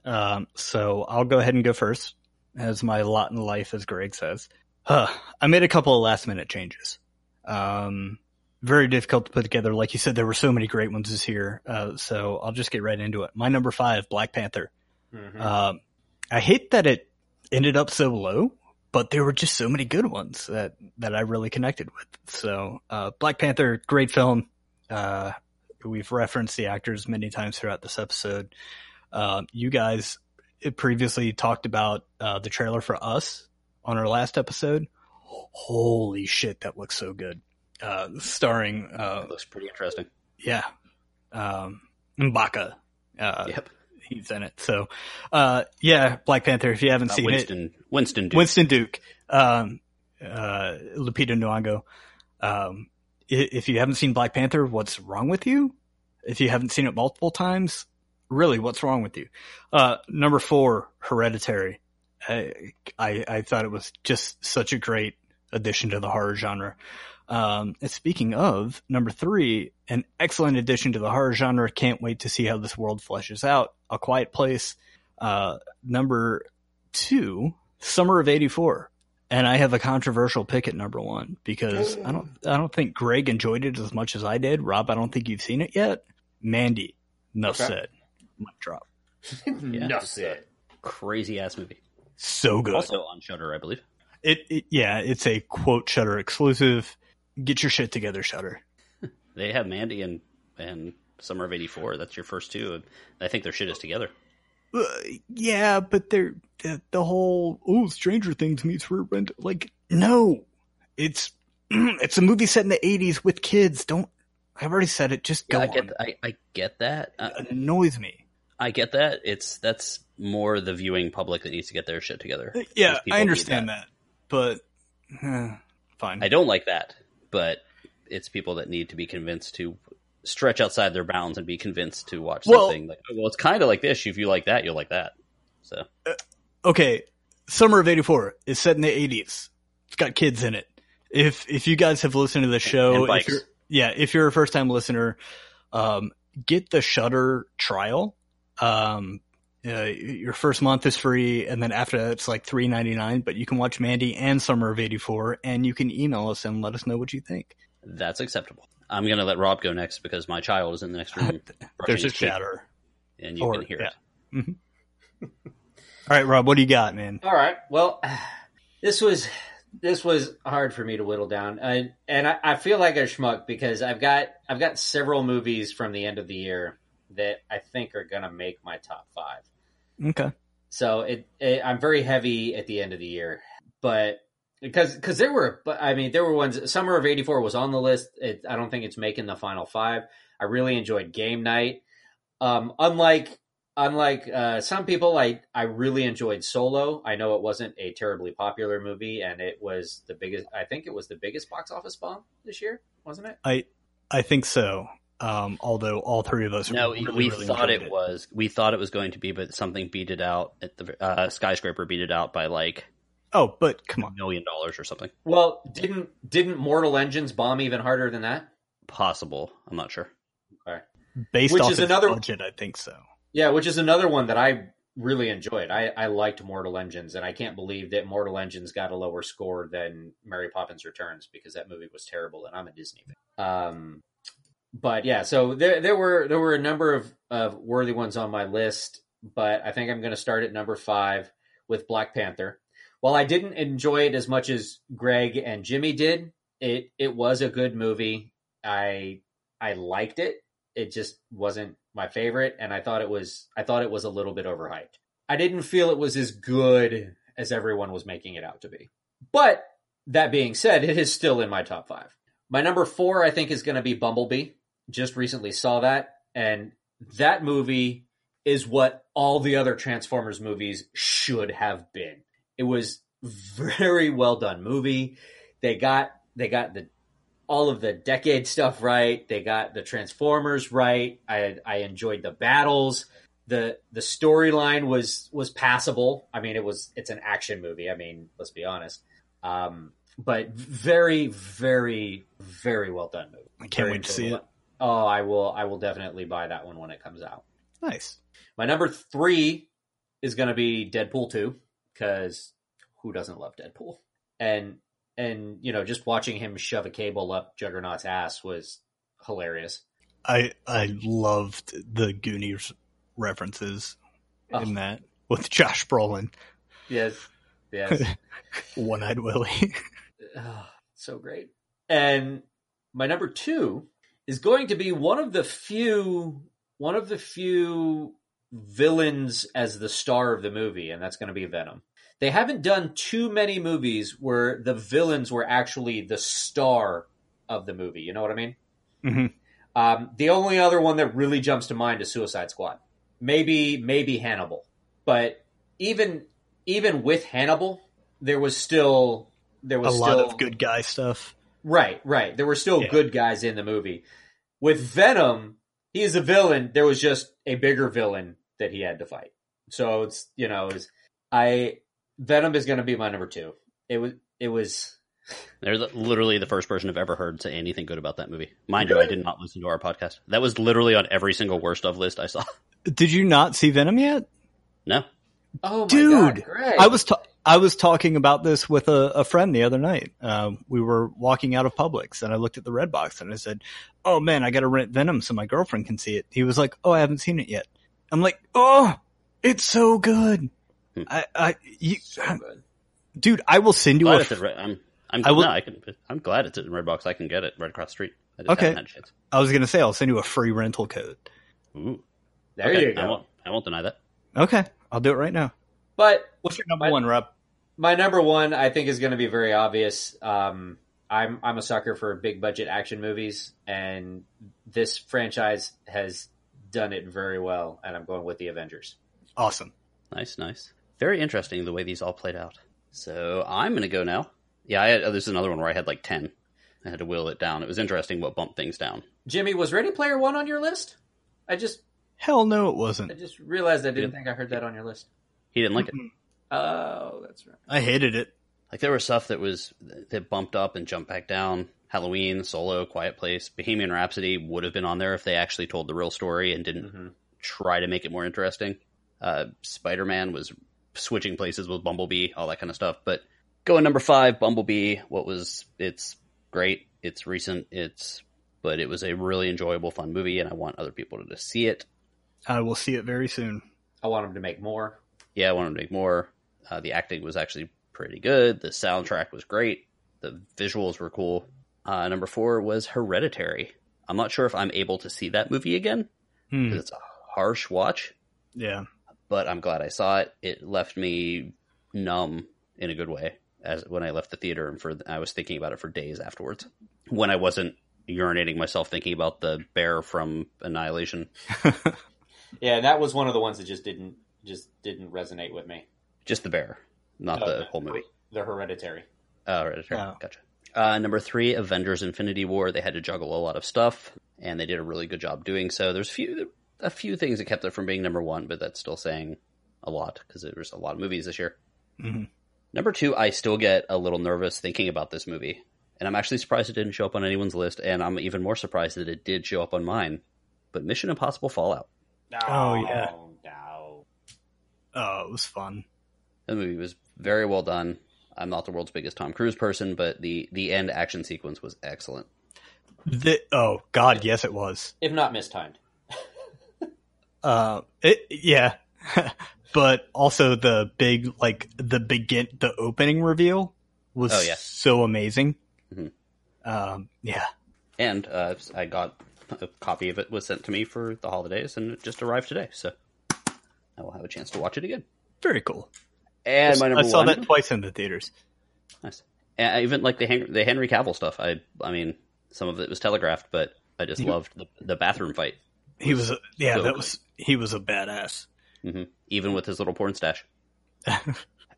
Um, so I'll go ahead and go first, as my lot in life, as Greg says. Huh, I made a couple of last minute changes. Um, very difficult to put together. Like you said, there were so many great ones this year. Uh, so I'll just get right into it. My number five, Black Panther. Mhm. Um, I hate that it ended up so low, but there were just so many good ones that that I really connected with. So, uh, Black Panther, great film. Uh, we've referenced the actors many times throughout this episode. Uh, you guys previously talked about uh, the trailer for Us on our last episode. Holy shit, that looks so good. Uh, starring, uh, looks pretty interesting. yeah, um, M'Baku. Uh, Yep. He's in it. So, uh, yeah, Black Panther. If you haven't Uh, seen it, Winston Winston Duke. Winston Duke, um, uh, Lupita Nyong'o. Um, if you haven't seen Black Panther, what's wrong with you? If you haven't seen it multiple times, really, what's wrong with you? Uh, number four, Hereditary. I, I, I thought it was just such a great addition to the horror genre. Um, and speaking of number three, an excellent addition to the horror genre. Can't wait to see how this world fleshes out. A Quiet Place. Uh, number two, Summer of '84, and I have a controversial pick at number one because I don't, I don't think Greg enjoyed it as much as I did. Rob, I don't think you've seen it yet. Mandy, enough Okay. said. Mic drop. (laughs) Enough said. Crazy ass movie. So good. Also on Shudder, I believe. it, it, yeah, it's a quote Shudder exclusive. Get your shit together, Shudder. (laughs) They have Mandy and and Summer of '84. That's your first two. I think their shit is together. Uh, yeah, but they're the, the whole oh Stranger Things meets Revenge. Like no, it's (clears throat) it's a movie set in the '80s with kids. Don't I've already said it. Just go I on. get I, I get that. Uh, It annoys me. I get that. It's that's more the viewing public that needs to get their shit together. Yeah, I need understand that. but eh, fine. I don't like that, but it's people that need to be convinced to stretch outside their bounds and be convinced to watch Well- something like, oh, well, it's kind of like this. If you like that, you'll like that. So okay, Summer of '84 is set in the '80s. It's got kids in it. If if you guys have listened to the show, if you're, yeah, if you're a first time listener, um, get the Shudder trial. Um, uh, your first month is free, and then after that, it's like three ninety nine. But you can watch Mandy and Summer of '84, and you can email us and let us know what you think. that's acceptable. I'm going to let Rob go next because my child is in the next room. (laughs) There's a his teeth, shatter. and you Or- can hear yeah. it. (laughs) All right, Rob, what do you got, man? All right. Well, this was this was hard for me to whittle down, and and I, I feel like a schmuck because I've got I've got several movies from the end of the year that I think are gonna make my top five. Okay. So it, it I'm very heavy at the end of the year, but because because there were but I mean there were ones Summer of '84 was on the list. It, I don't think it's making the final five. I really enjoyed Game Night. Um, unlike unlike uh, some people, I I really enjoyed Solo. I know it wasn't a terribly popular movie, and it was the biggest. I think it was the biggest box office bomb this year, wasn't it? I I think so. Um, although all three of us No, really, we really thought enjoyed it, was. We thought it was going to be, but something beat it out. At the uh, skyscraper beat it out by like Oh, but come on. million dollars or something. Well, didn't didn't Mortal Engines bomb even harder than that? Possible. I'm not sure. Based Which off is another- budget, I think so. Yeah, which is another one that I really enjoyed. I, I liked Mortal Engines, and I can't believe that Mortal Engines got a lower score than Mary Poppins Returns because that movie was terrible, and I'm a Disney fan. Um, but yeah, so there there were there were a number of, of worthy ones on my list, but I think I'm going to start at number five with Black Panther. While I didn't enjoy it as much as Greg and Jimmy did, it it was a good movie. I I liked it. It just wasn't my favorite and i thought it was i thought it was a little bit overhyped. I didn't feel it was as good as everyone was making it out to be. But that being said it is still in my top five. My number four i think is going to be bumblebee just recently saw that and that movie is what all the other transformers movies should have been it was very well done movie they got they got the all of the decade stuff right. They got the Transformers right. I I enjoyed the battles. the The storyline was was passable. I mean, it was it's an action movie. I mean, let's be honest. Um, but very, very, very well done movie. I can't Very wait to see it. Oh, I will. I will definitely buy that one when it comes out. Nice. My number three is going to be Deadpool two because who doesn't love Deadpool? And and you know, just watching him shove a cable up Juggernaut's ass was hilarious. I I loved the Goonies references Oh. in that with Josh Brolin. Yes, Yes. (laughs) One Eyed Willie. (laughs) Oh, so great. And my number two is going to be one of the few one of the few villains as the star of the movie, and that's going to be Venom. They haven't done too many movies where the villains were actually the star of the movie. You know what I mean? hmm Um, the only other one that really jumps to mind is Suicide Squad. Maybe maybe Hannibal, but even even with Hannibal, there was still there was A lot still of good guy stuff. Right, right. There were still Yeah. good guys in the movie. With Venom, he is a villain. There was just a bigger villain that he had to fight. So it's you know, it's, I Venom is going to be my number two. It was it was (laughs) They're literally the first person I've ever heard say anything good about that movie. Mind you, I did not listen to our podcast. That was literally on every single worst of list I saw. Did you not see Venom yet? No, oh my Dude, god, Greg. I was ta- I was talking about this with a, a friend the other night. Um, we were walking out of Publix, and I looked at the red box and I said, "Oh man, I got to rent Venom so my girlfriend can see it." He was like, "Oh, I haven't seen it yet." I'm like, "Oh, it's so good." Hmm. I, I, you, so good. dude, I will send you glad a. it's Red, I'm I'm I will- no, I can I'm glad it's in Redbox. I can get it right across the street. I just Okay. had. I was gonna say I'll send you a free rental code. Ooh, There okay, you go. I won't I won't deny that. Okay, I'll do it right now. But What's your number My- one, Rob? My number one, I think, is going to be very obvious. Um, I'm I'm a sucker for big budget action movies, and this franchise has done it very well. And I'm going with the Avengers. Awesome. Nice, nice. Very interesting the way these all played out. So I'm going to go now. Yeah, I had, oh, this is another one where I had like 10. I had to will it down. It was interesting what bumped things down. Jimmy, was Ready Player One on your list? I just Hell no, it wasn't. I just realized I didn't Yeah. think I heard that on your list. He didn't like it. Oh, that's right. I hated it. Like there was stuff that was that bumped up and jumped back down. Halloween, Solo, Quiet Place, Bohemian Rhapsody would have been on there if they actually told the real story and didn't hmm try to make it more interesting. Uh, Spider Man was switching places with Bumblebee, all that kind of stuff. But going number five, Bumblebee. What was it's great. It's recent. It's but it was a really enjoyable, fun movie, and I want other people to see it. I will see it very soon. I want them to make more. Yeah, I want them to make more. Uh, the acting was actually pretty good. The soundtrack was great. The visuals were cool. Uh, number four was Hereditary. I'm not sure if I'm able to see that movie again Hmm. because it's a harsh watch. Yeah. but I'm glad I saw it. It left me numb in a good way as when I left the theater, and for I was thinking about it for days afterwards. When I wasn't urinating myself thinking about the bear from Annihilation, (laughs) (laughs) Yeah, and that was one of the ones that just didn't just didn't resonate with me. Just the bear, not the the- whole movie. The Hereditary. Oh, Hereditary. Oh. Gotcha. Uh, number three, Avengers: Infinity War. They had to juggle a lot of stuff, and they did a really good job doing so. There's a few a few things that kept it from being number one, but that's still saying a lot because there was a lot of movies this year. Mhm. Number two, I still get a little nervous thinking about this movie, and I'm actually surprised it didn't show up on anyone's list, and I'm even more surprised that it did show up on mine. But Mission Impossible Fallout. Oh, yeah. No. Oh, it was fun. The movie was very well done. I'm not the world's biggest Tom Cruise person, but the the end action sequence was excellent. The, oh God, yes, it was. If not mistimed. (laughs) Uh, it yeah, (laughs) but also the big like the begin the opening reveal was Oh, yeah. so amazing. Mhm. Um, yeah, And uh, I got a copy of it was sent to me for the holidays, and it just arrived today. So I will have a chance to watch it again. very cool. And my number I saw one, that twice in the theaters. nice. And even like the Hen- the Henry Cavill stuff. I I mean, some of it was telegraphed, but I just loved the the bathroom fight, He was a, yeah, so that was he was a badass. hmm even with his little porn stash. (laughs)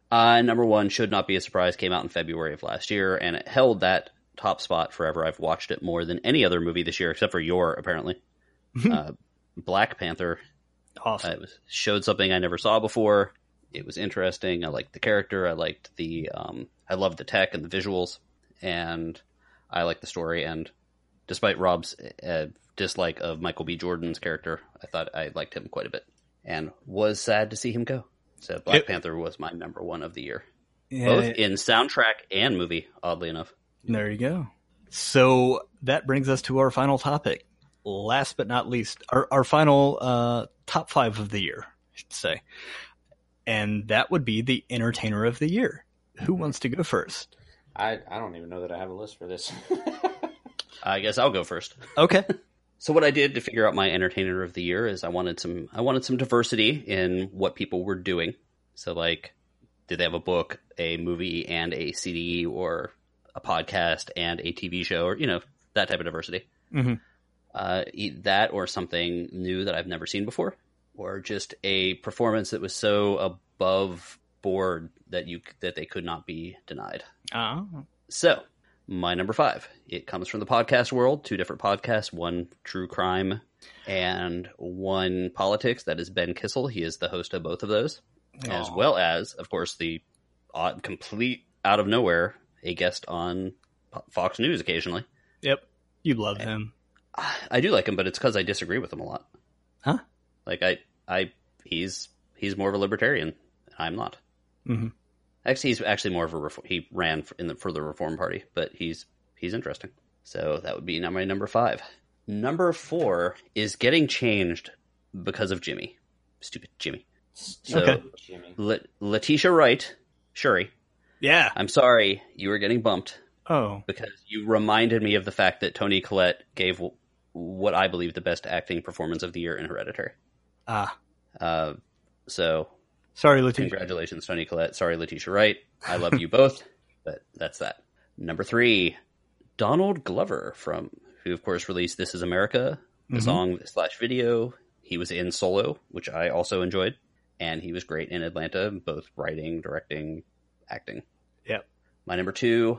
Uh, number one should not be a surprise. Came out in February of last year, and it held that top spot forever. I've watched it more than any other movie this year, except for your apparently. (laughs) uh, Black Panther awesome. Uh, it was, showed something I never saw before. It was interesting. I liked the character. I liked the. Um, I loved the tech and the visuals, and I liked the story. And despite Rob's uh, dislike of Michael B. Jordan's character, I thought I liked him quite a bit, and was sad to see him go. So Black It- Panther was my number one of the year, yeah, both in soundtrack and movie. Oddly enough, There you go. So that brings us to our final topic. Last but not least, our, our final uh, top five of the year, I should say. And that would be the Entertainer of the Year. Who wants to go first? I I don't even know that I have a list for this. (laughs) I guess I'll go first. Okay. So what I did to figure out my entertainer of the year is I wanted some I wanted some diversity in what people were doing. So like did they have a book, a movie and a CD or a podcast and a TV show or you know that type of diversity. hmm Uh, e- that or something new that I've never seen before or just a performance that was so above board that you that they could not be denied. Ah. So, my number five. It comes from the podcast world. Two different podcasts. One true crime, and one politics. That is Ben Kissel. He is the host of both of those, as well as, of course, the odd, complete out of nowhere a guest on Fox News occasionally. Yep. You love him. I do like him, but it's because I disagree with him a lot. Like I, I, he's he's more of a libertarian. I'm not. Mhm. Actually, he's actually more of a reform. He ran for, in the for the Reform Party, but he's he's interesting. So that would be my number five. Number four is getting changed because of Jimmy. Stupid Jimmy. So Okay. Letitia Wright, Shuri. Yeah. I'm sorry you were getting bumped Oh. because you reminded me of the fact that Toni Collette gave what I believe the best acting performance of the year in Hereditary. Ah. Uh, so Sorry, Letitia. congratulations, Toni Collette. Sorry, Letitia Wright. I love you both, (laughs) but that's that. Number three, Donald Glover from who of course released "This Is America," the Mhm. song slash video. He was in Solo, which I also enjoyed, and he was great in Atlanta, both writing, directing, acting. Yep. My number two,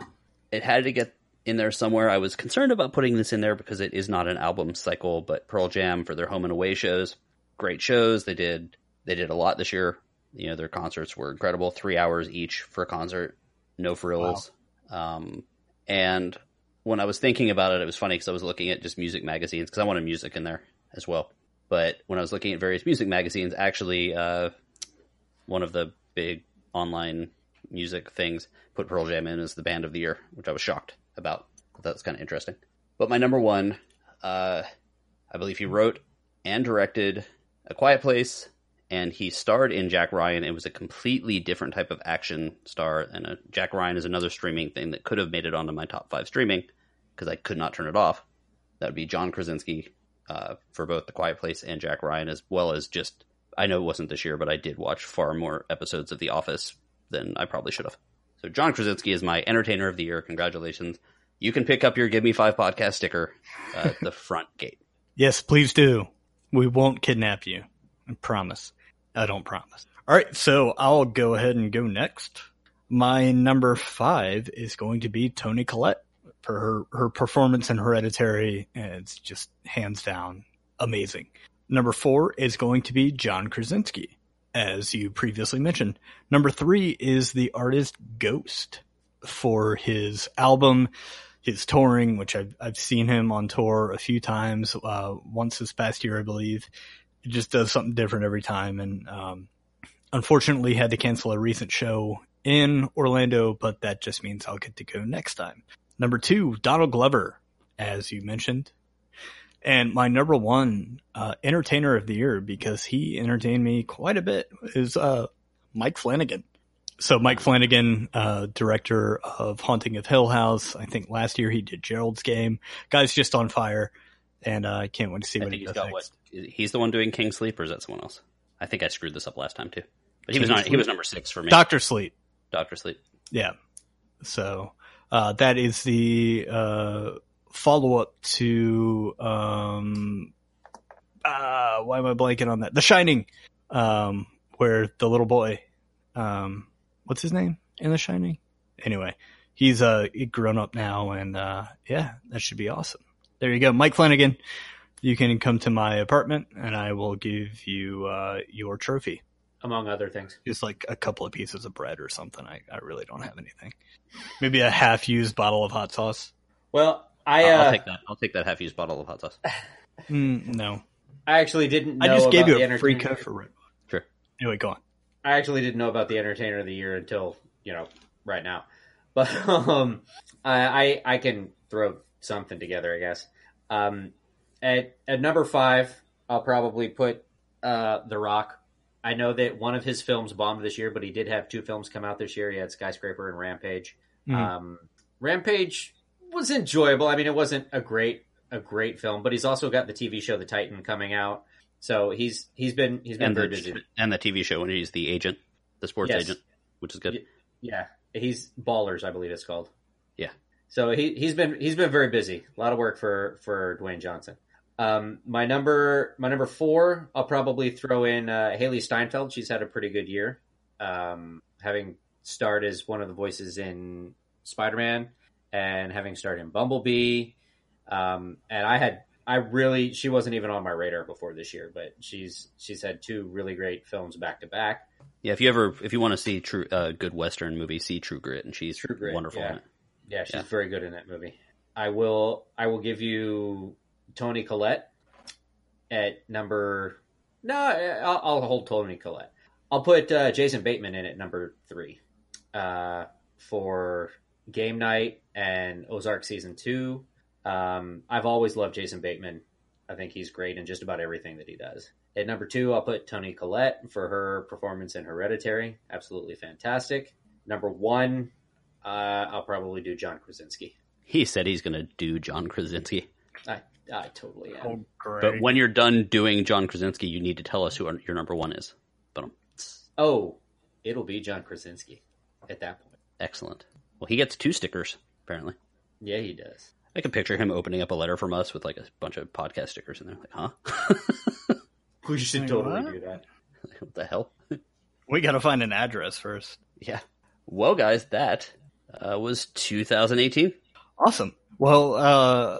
it had to get in there somewhere. I was concerned about putting this in there because it is not an album cycle, but Pearl Jam for their home and away shows, great shows. They did they did a lot this year. You know, their concerts were incredible, three hours each for a concert, no frills. Um, and when I was thinking about it, it was funny because I was looking at just music magazines because I wanted music in there as well. But when I was looking at various music magazines, actually, uh, one of the big online music things put Pearl Jam in as the band of the year, which I was shocked about. Thought was kind of interesting. But my number one, uh, I believe he wrote and directed A Quiet Place, and he starred in Jack Ryan. It was a completely different type of action star, and a, Jack Ryan is another streaming thing that could have made it onto my top five streaming because I could not turn it off. That would be John Krasinski uh, for both The Quiet Place and Jack Ryan, as well as just I know it wasn't this year, but I did watch far more episodes of The Office than I probably should have. So John Krasinski is my Entertainer of the Year. Congratulations! You can pick up your Give Me Five podcast sticker uh, at the (laughs) front gate. Yes, please do. We won't kidnap you. I promise. I don't promise. All right, so I'll go ahead and go next. My number five is going to be Toni Collette for her, her performance in Hereditary. It's just hands down amazing. Number four is going to be John Krasinski, as you previously mentioned. Number three is the artist Ghost for his album, his touring, which I've, I've seen him on tour a few times, uh, once this past year, I believe. It just does something different every time. And, um, unfortunately had to cancel a recent show in Orlando, but that just means I'll get to go next time. Number two, Donald Glover, as you mentioned. And my number one uh, entertainer of the year, because he entertained me quite a bit, is uh, Mike Flanagan. So Mike Flanagan, uh, director of Haunting of Hill House. I think last year he did Gerald's Game. Guy's just on fire, and uh, I can't wait to see I what think he he's does got next. what he's the one doing King Sleep, or is that someone else? I think I screwed this up last time too. But he was King not. He was number six for me. Doctor Sleep. Doctor Sleep. Yeah. So uh, that is the uh, follow up to um, uh, why am I blanking on that? The Shining, um, where the little boy, um, what's his name in The Shining? Anyway, he's uh grown up now, and uh, yeah, that should be awesome. There you go, Mike Flanagan. You can come to my apartment, and I will give you uh, your trophy among other things. just like a couple of pieces of bread or something. I, I really don't have anything. Maybe a half used bottle of hot sauce. Well, I I'll, uh, I'll take that. I'll take that half used bottle of hot sauce. (laughs) Mm, no, I actually didn't. Know I just gave you a free entertainer- code for Red. Sure. Anyway, go on. I actually didn't know about the entertainer of the year until you know right now, (laughs) but um, I I, I can throw something together, I guess. Um, at at number five, I'll probably put uh, The Rock I know that one of his films bombed this year, but he did have two films come out this year. He had Skyscraper and Rampage. Mhm. Um, Rampage was enjoyable. I mean, it wasn't a great a great film, but he's also got the TV show The Titan coming out. So he's he's been he's been and very the busy. and the TV show when he's the agent, the sports Yes. agent, which is good. Yeah, he's Ballers, I believe it's called. Yeah. So he he's been he's been very busy. A lot of work for for Dwayne Johnson. Um, my number my number four, I'll probably throw in uh, Hailee Steinfeld. She's had a pretty good year, um, having starred as one of the voices in Spider Man and having starred in Bumblebee. Um, and I had I really she wasn't even on my radar before this year, but she's she's had two really great films back to back. Yeah, if you ever if you want to see true uh, good western movie, see True Grit, and she's True Grit, wonderful yeah. in it. Yeah, she's Yeah. very good in that movie. I will I will give you Toni Collette at number. No, I'll, I'll hold Toni Collette. I'll put uh, Jason Bateman in at number three uh, for Game Night and Ozark season two. Um, I've always loved Jason Bateman. I think he's great in just about everything that he does. At number two, I'll put Toni Collette for her performance in Hereditary. Absolutely fantastic. Number one, uh, I'll probably do John Krasinski. He said he's going to do John Krasinski. I, I totally am. Oh, great. But when you're done doing John Krasinski, you need to tell us who our, your number one is. But um, Oh, it'll be John Krasinski at that point. excellent. Well, he gets two stickers apparently. Yeah, he does. I can picture him opening up a letter from us with like a bunch of podcast stickers in there. Like, huh? (laughs) We should Wait, totally what? do that. what the hell? (laughs) we got to find an address first. Yeah. Well, guys, that uh, was 2018. Awesome. Well, uh,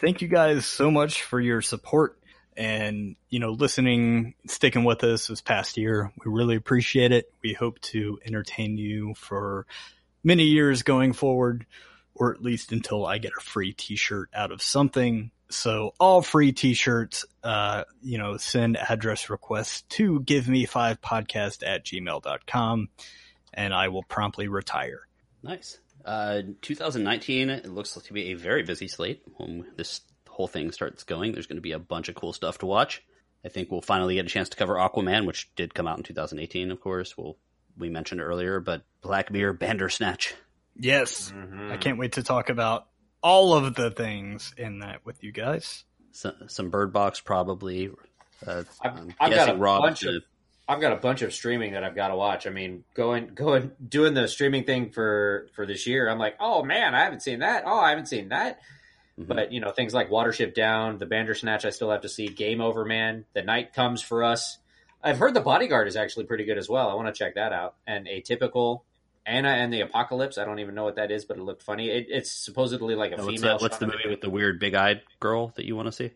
thank you guys so much for your support and, you know, listening, sticking with us this past year. We really appreciate it. We hope to entertain you for many years going forward, or at least until I get a free t-shirt out of something. So all free t-shirts, uh, you know, send address requests to give me five podcast at gmail.com and I will promptly retire. Nice. Uh, 2019, it looks like to be a very busy slate. When this whole thing starts going, there's going to be a bunch of cool stuff to watch. I think we'll finally get a chance to cover Aquaman, which did come out in 2018, of course. We'll, we mentioned earlier, but Black Mirror Bandersnatch. Yes. Mhm. I can't wait to talk about all of the things in that with you guys. Some, some Bird Box, probably. Uh, I've- I'm I've got a Rob's bunch of- I've got a bunch of streaming that I've got to watch. I mean, going going doing the streaming thing for for this year. I'm like, oh man, I haven't seen that. Oh, I haven't seen that. Mhm. But you know, things like Watership Down, The Bandersnatch, I still have to see. Game Over, Man, The Night Comes for Us. I've heard The Bodyguard is actually pretty good as well. I want to check that out. And Atypical, Anna and the Apocalypse. I don't even know what that is, but it looked funny. It, it's supposedly like a Oh, what's, female. the, what's the movie with the weird big eyed girl that you want to see?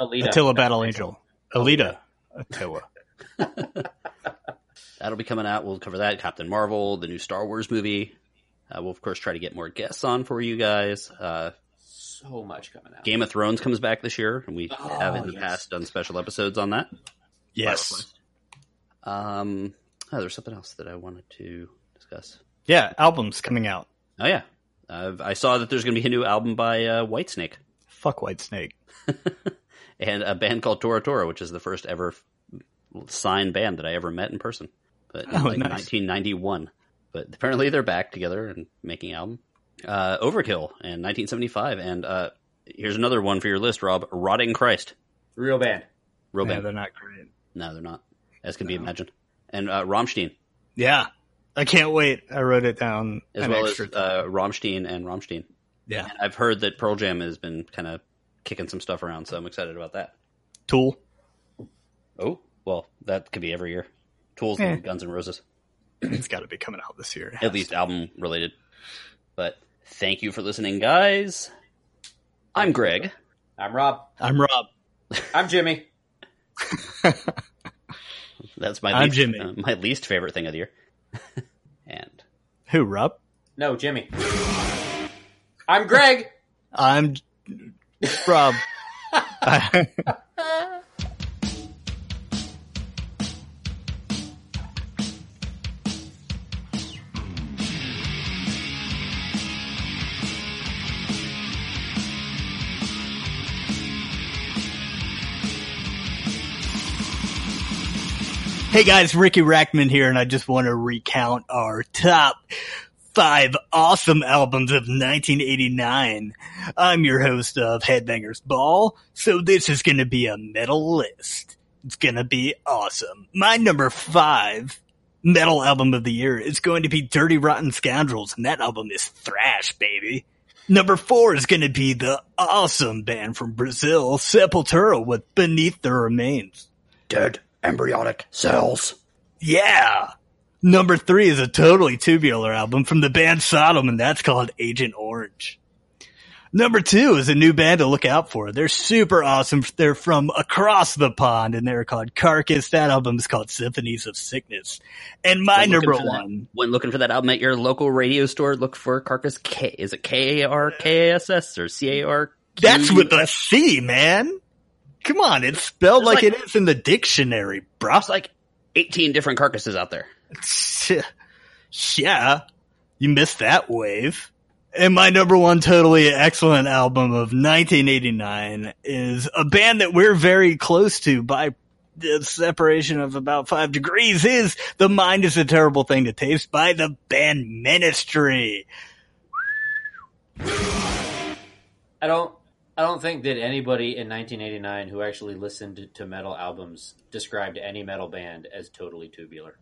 Alita? Attila Battle Angel. Alita. (laughs) Attila. (laughs) That'll be coming out. We'll cover that. Captain Marvel, the new Star Wars movie. Uh, we'll of course try to get more guests on for you guys. Uh, So much coming out. Game of Thrones comes back this year, and we Oh, have in the yes. past done special episodes on that. Yes. Um, oh, there's something else that I wanted to discuss. Yeah, albums coming out. Oh yeah, uh, I saw that there's going to be a new album by uh, Whitesnake Fuck Whitesnake. (laughs) and a band called Tora Tora, which is the first ever signed band that I ever met in person. But in Oh, like nice. 1991. But apparently they're back together and making album. Uh, Overkill in 1975, and uh, here's another one for your list, Rob. Rotting Christ. Real band. Real Yeah, band. they're not great. No, they're not, as can be imagined. And uh, Rammstein, Yeah. I can't wait. I wrote it down. as an well as extra uh, Rammstein and Rammstein. Yeah. And I've heard that Pearl Jam has been kind of kicking some stuff around, so I'm excited about that. Tool. Oh, well, that could be every year. Tools Eh. and Guns and Roses, (clears throat) it's got to be coming out this year. At least album related. But thank you for listening, guys. I'm Greg. I'm Rob. I'm Rob. I'm Jimmy. (laughs) That's my I'm least, Jimmy. uh, my least favorite thing of the year. (laughs) and Who, Rob? No, Jimmy. I'm Greg. I'm Rob. (laughs) Hey guys, Riki Rachtman here, and I just want to recount our top five awesome albums of 1989. I'm your host of Headbangers Ball, so this is gonna be a metal list. It's gonna be awesome. My number five metal album of the year is going to be Dirty Rotten Scoundrels, and that album is thrash, baby. Number four is going to be the awesome band from Brazil, Sepultura, with Beneath the Remains. Dead embryonic cells. Yeah. Number three is a totally tubular album from the band Sodom, and that's called Agent Orange. Number two is a new band to look out for. They're super awesome. They're from across the pond, and they're called Carcass. That album is called Symphonies of Sickness. And my When number for that- one, when looking for that album at your local radio store, look for Carcass K. Is it K A R K A S S or C A R? that's with a C, man. Come on, it's spelled like, like- it is in the dictionary, bro. It's like 18 different carcasses out there. (laughs) yeah, you missed that wave. And my number one totally excellent album of 1989 is a band that we're very close to by the separation of about five degrees is The Mind is a Terrible Thing to Taste by the band Ministry. I don't. I don't think that anybody in 1989 who actually listened to metal albums described any metal band as totally tubular.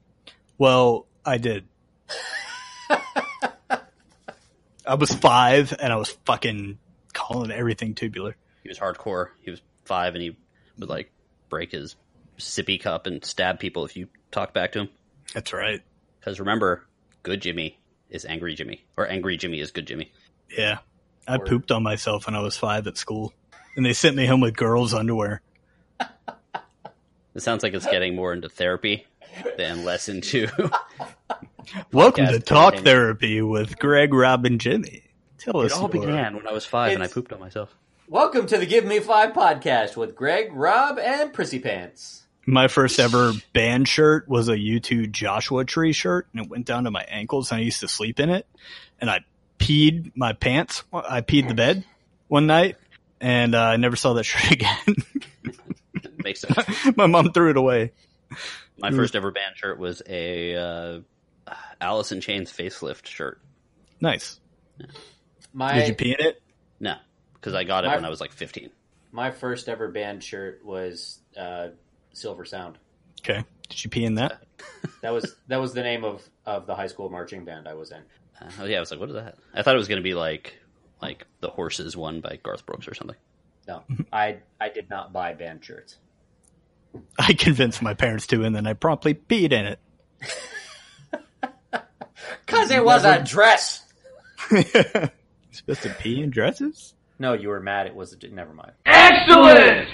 Well, I did. (laughs) I was five and I was fucking calling everything tubular. He was hardcore. He was five and he would like break his sippy cup and stab people if you talk back to him. That's right. Because remember, good Jimmy is angry Jimmy, or angry Jimmy is good Jimmy. Yeah. I pooped on myself when I was five at school. And they sent me home with girls' underwear. It sounds like it's getting more into therapy than less into. (laughs) Welcome to Talk content. Therapy with Greg, Rob, and Jimmy. Tell it us. It all your- began when I was five and I pooped on myself. Welcome to the Give Me Five podcast with Greg, Rob, and Prissy Pants. My first ever band shirt was a U2 Joshua Tree shirt, and it went down to my ankles, and I used to sleep in it. And I peed my pants. I peed the bed one night, and uh, I never saw that (laughs) shirt again. (laughs) Makes sense. (laughs) my mom threw it away. My first ever band shirt was a uh, Alice in Chains facelift shirt. Nice. My Did you pee in it? No, because I got it My- when I was like 15. my first ever band shirt was uh, Silver Sound. Okay. Did you pee in that? That was that was the name of, of the high school marching band I was in. Uh, oh yeah, I was like, what is that? I thought it was going to be like like the Horses one by Garth Brooks or something. No, I I did not buy band shirts. I convinced my parents to, and then I promptly peed in it. (laughs) Cause it was a dress. (laughs) supposed to pee in dresses? No, you were mad. It was never mind. Excellent!